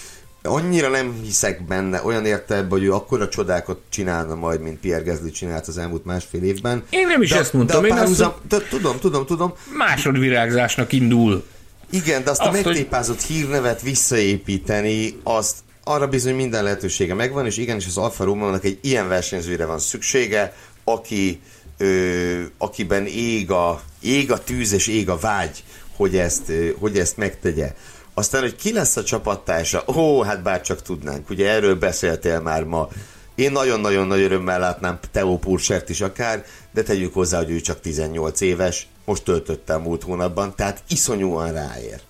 annyira nem hiszek benne, olyan értelemben, hogy ő akkora csodákat csinálna majd, mint Pierre Gasly csinált az elmúlt másfél évben. Én nem is de, ezt mondtam, de én azt, de, tudom, tudom, tudom. Másodvirágzásnak indul. Igen, de azt, azt a megtépázott hogy... hírnevet visszaépíteni, azt arra bizony minden lehetősége megvan, és igenis az Alfa romeo egy ilyen versenyzőre van szüksége, aki, ö, akiben ég a, ég a tűz és ég a vágy, hogy ezt, ö, hogy ezt megtegye. Aztán, hogy ki lesz a csapattársa, ó, hát bár csak tudnánk, ugye erről beszéltél már ma. Én nagyon-nagyon nagy örömmel látnám Teo Pursert is akár, de tegyük hozzá, hogy ő csak 18 éves, most töltötte a múlt hónapban, tehát iszonyúan ráér.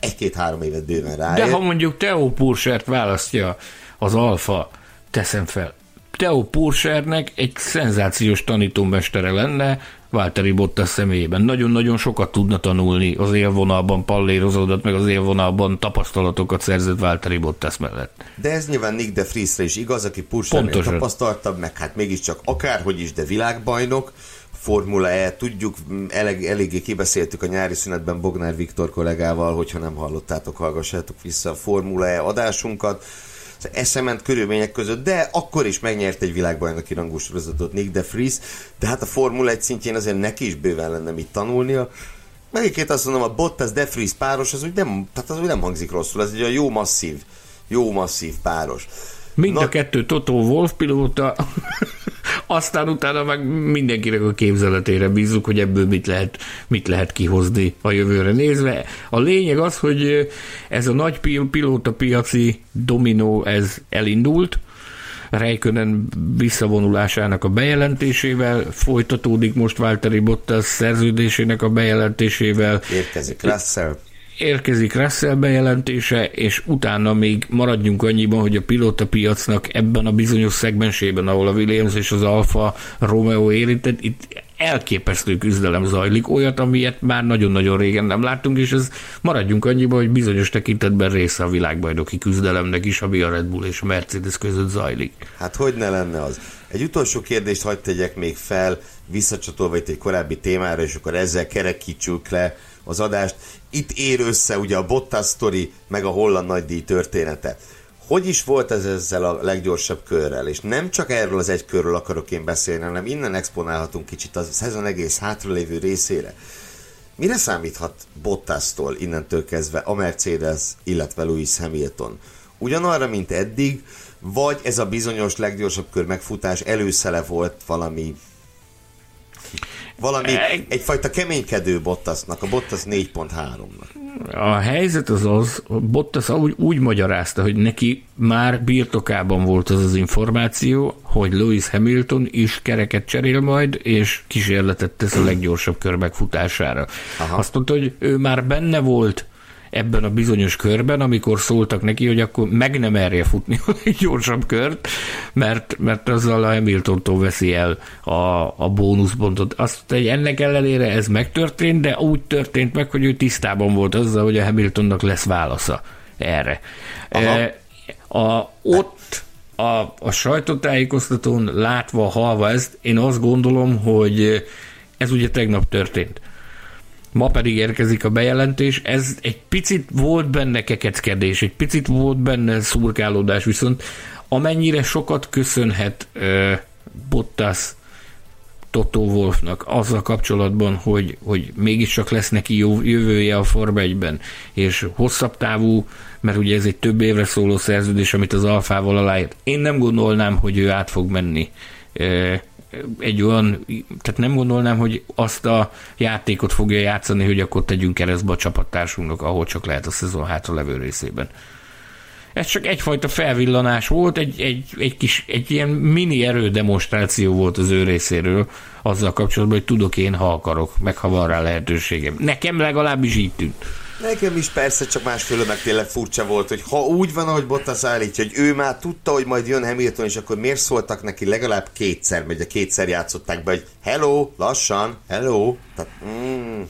Egy-két-három évet bőven ráér. De ha mondjuk Teo Pursert választja az Alfa, teszem fel, Teo Pursernek egy szenzációs tanítómestere lenne, Válteri Bottas személyében. Nagyon-nagyon sokat tudna tanulni az élvonalban pallérozódott, meg az élvonalban tapasztalatokat szerzett Válteri Bottas mellett. De ez nyilván Nick de Friesre is igaz, aki Pursernél tapasztaltabb, meg hát mégiscsak akárhogy is, de világbajnok, Formula E, tudjuk, elég, eléggé kibeszéltük a nyári szünetben Bognár Viktor kollégával, hogyha nem hallottátok, hallgassátok vissza a Formula E adásunkat, eszement körülmények között, de akkor is megnyert egy világbajnoki rangú sorozatot Nick de Vries, de hát a Formula 1 szintjén azért neki is bőven lenne mit tanulnia. Megint azt mondom, a Bottas de Vries páros, az úgy nem, tehát az úgy nem hangzik rosszul, ez egy olyan jó masszív, jó masszív páros. Mind Na, a kettő Toto Wolf pilóta. Aztán utána meg mindenkinek a képzeletére bízzuk, hogy ebből mit lehet, mit lehet kihozni a jövőre nézve. A lényeg az, hogy ez a nagy pilóta piaci dominó, ez elindult, Reikönen visszavonulásának a bejelentésével, folytatódik most Valtteri Bottas szerződésének a bejelentésével. Érkezik Russell érkezik Russell bejelentése, és utána még maradjunk annyiban, hogy a pilóta piacnak ebben a bizonyos szegmensében, ahol a Williams és az Alfa Romeo érintett, itt elképesztő küzdelem zajlik, olyat, amilyet már nagyon-nagyon régen nem láttunk, és ez maradjunk annyiban, hogy bizonyos tekintetben része a világbajnoki küzdelemnek is, ami a Red Bull és a Mercedes között zajlik. Hát hogy ne lenne az? Egy utolsó kérdést hagyd tegyek még fel, visszacsatolva itt egy korábbi témára, és akkor ezzel kerekítsük le az adást. Itt ér össze ugye a Bottas sztori, meg a holland nagydíj története. Hogy is volt ez ezzel a leggyorsabb körrel? És nem csak erről az egy körről akarok én beszélni, hanem innen exponálhatunk kicsit a szezon egész hátralévő részére. Mire számíthat Bottas-tól innentől kezdve a Mercedes, illetve Lewis Hamilton? Ugyanarra, mint eddig, vagy ez a bizonyos leggyorsabb kör megfutás előszele volt valami valami, egyfajta keménykedő Bottasnak, a Bottas 4.3-nak. A helyzet az az, Bottas úgy, úgy magyarázta, hogy neki már birtokában volt az az információ, hogy Lewis Hamilton is kereket cserél majd, és kísérletet tesz a leggyorsabb kör megfutására. Aha. Azt mondta, hogy ő már benne volt ebben a bizonyos körben, amikor szóltak neki, hogy akkor meg nem merje futni a gyorsabb kört, mert, mert azzal a Hamiltontól veszi el a, a bónuszpontot. Azt, hogy ennek ellenére ez megtörtént, de úgy történt meg, hogy ő tisztában volt azzal, hogy a Hamiltonnak lesz válasza erre. E, a, ott a, a sajtótájékoztatón látva, halva ezt, én azt gondolom, hogy ez ugye tegnap történt ma pedig érkezik a bejelentés. Ez egy picit volt benne kekeckedés, egy picit volt benne szurkálódás, viszont amennyire sokat köszönhet uh, Bottas Toto Wolfnak azzal kapcsolatban, hogy, hogy mégiscsak lesz neki jó jövője a Forma 1-ben, és hosszabb távú, mert ugye ez egy több évre szóló szerződés, amit az Alfával aláírt. Én nem gondolnám, hogy ő át fog menni egy olyan, tehát nem gondolnám, hogy azt a játékot fogja játszani, hogy akkor tegyünk keresztbe a csapattársunknak, ahol csak lehet a szezon hátra levő részében. Ez csak egyfajta felvillanás volt, egy, egy, egy kis, egy ilyen mini erődemonstráció volt az ő részéről, azzal kapcsolatban, hogy tudok én, ha akarok, meg ha van rá lehetőségem. Nekem legalábbis így tűnt. Nekem is persze, csak másfél meg tényleg furcsa volt, hogy ha úgy van, ahogy Bottas állítja, hogy ő már tudta, hogy majd jön Hamilton, és akkor miért szóltak neki legalább kétszer, mert kétszer játszották be, hogy hello, lassan, hello. Tehát, mm,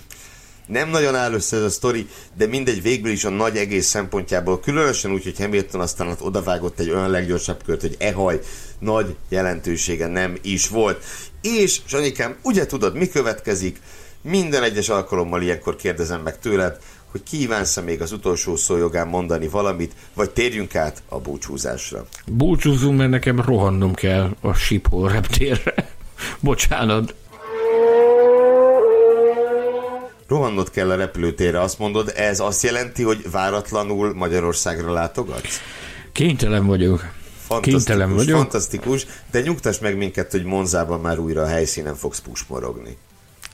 nem nagyon áll össze ez a sztori, de mindegy, végül is a nagy egész szempontjából, különösen úgy, hogy Hamilton aztán ott odavágott egy olyan leggyorsabb kört, hogy ehaj, nagy jelentősége nem is volt. És, Sanyikám, ugye tudod, mi következik? Minden egyes alkalommal ilyenkor kérdezem meg tőled, hogy kívánsz-e még az utolsó szójogán mondani valamit, vagy térjünk át a búcsúzásra. Búcsúzunk, mert nekem rohannom kell a Schiphol reptérre. Bocsánat. Rohannod kell a repülőtérre, azt mondod, ez azt jelenti, hogy váratlanul Magyarországra látogatsz? Kénytelen vagyok. Fantasztikus, Kénytelen vagyok. Fantasztikus, de nyugtass meg minket, hogy Monzában már újra a helyszínen fogsz pusmorogni.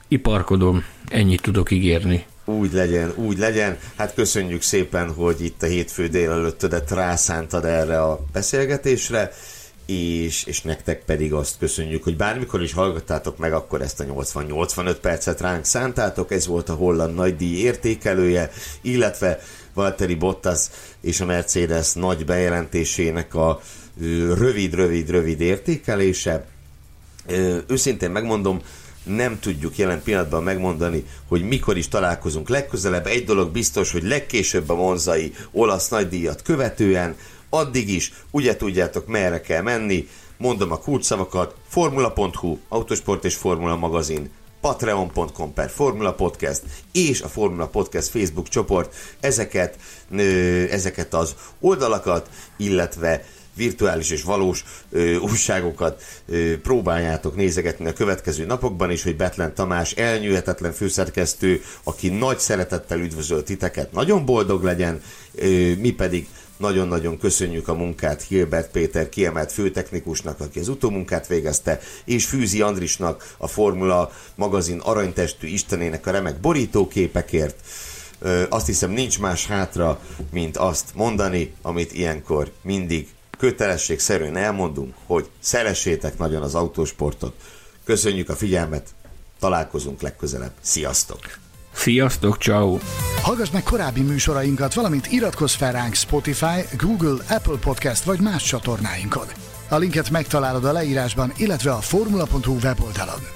Iparkodom, ennyit tudok ígérni. Úgy legyen, úgy legyen. Hát köszönjük szépen, hogy itt a hétfő délelőttödet rászántad erre a beszélgetésre, és, és nektek pedig azt köszönjük, hogy bármikor is hallgattátok meg, akkor ezt a 80-85 percet ránk szántátok. Ez volt a holland nagydíj értékelője, illetve Valtteri Bottas és a Mercedes nagy bejelentésének a rövid-rövid-rövid értékelése. Őszintén megmondom, nem tudjuk jelen pillanatban megmondani, hogy mikor is találkozunk. Legközelebb. Egy dolog biztos, hogy legkésőbb a monzai olasz nagydíjat követően, addig is ugye tudjátok merre kell menni, mondom a kulcsszavakat, formula.hu, autosport és formula magazin, patreon.com per Formula Podcast és a Formula Podcast Facebook csoport. Ezeket, ezeket az oldalakat, illetve virtuális és valós ö, újságokat ö, próbáljátok nézegetni a következő napokban is, hogy Betlen Tamás elnyűhetetlen főszerkesztő, aki nagy szeretettel üdvözöl titeket, nagyon boldog legyen, ö, mi pedig nagyon-nagyon köszönjük a munkát Hilbert Péter kiemelt főtechnikusnak, aki az utómunkát végezte, és Fűzi Andrisnak, a Formula magazin aranytestű istenének a remek borítóképekért. Azt hiszem nincs más hátra, mint azt mondani, amit ilyenkor mindig kötelességszerűen elmondunk, hogy szeressétek nagyon az autósportot. Köszönjük a figyelmet, találkozunk legközelebb. Sziasztok! Sziasztok, ciao. Hallgass meg korábbi műsorainkat, valamint iratkozz fel ránk Spotify, Google, Apple Podcast vagy más csatornáinkon. A linket megtalálod a leírásban, illetve a formula.hu weboldalon.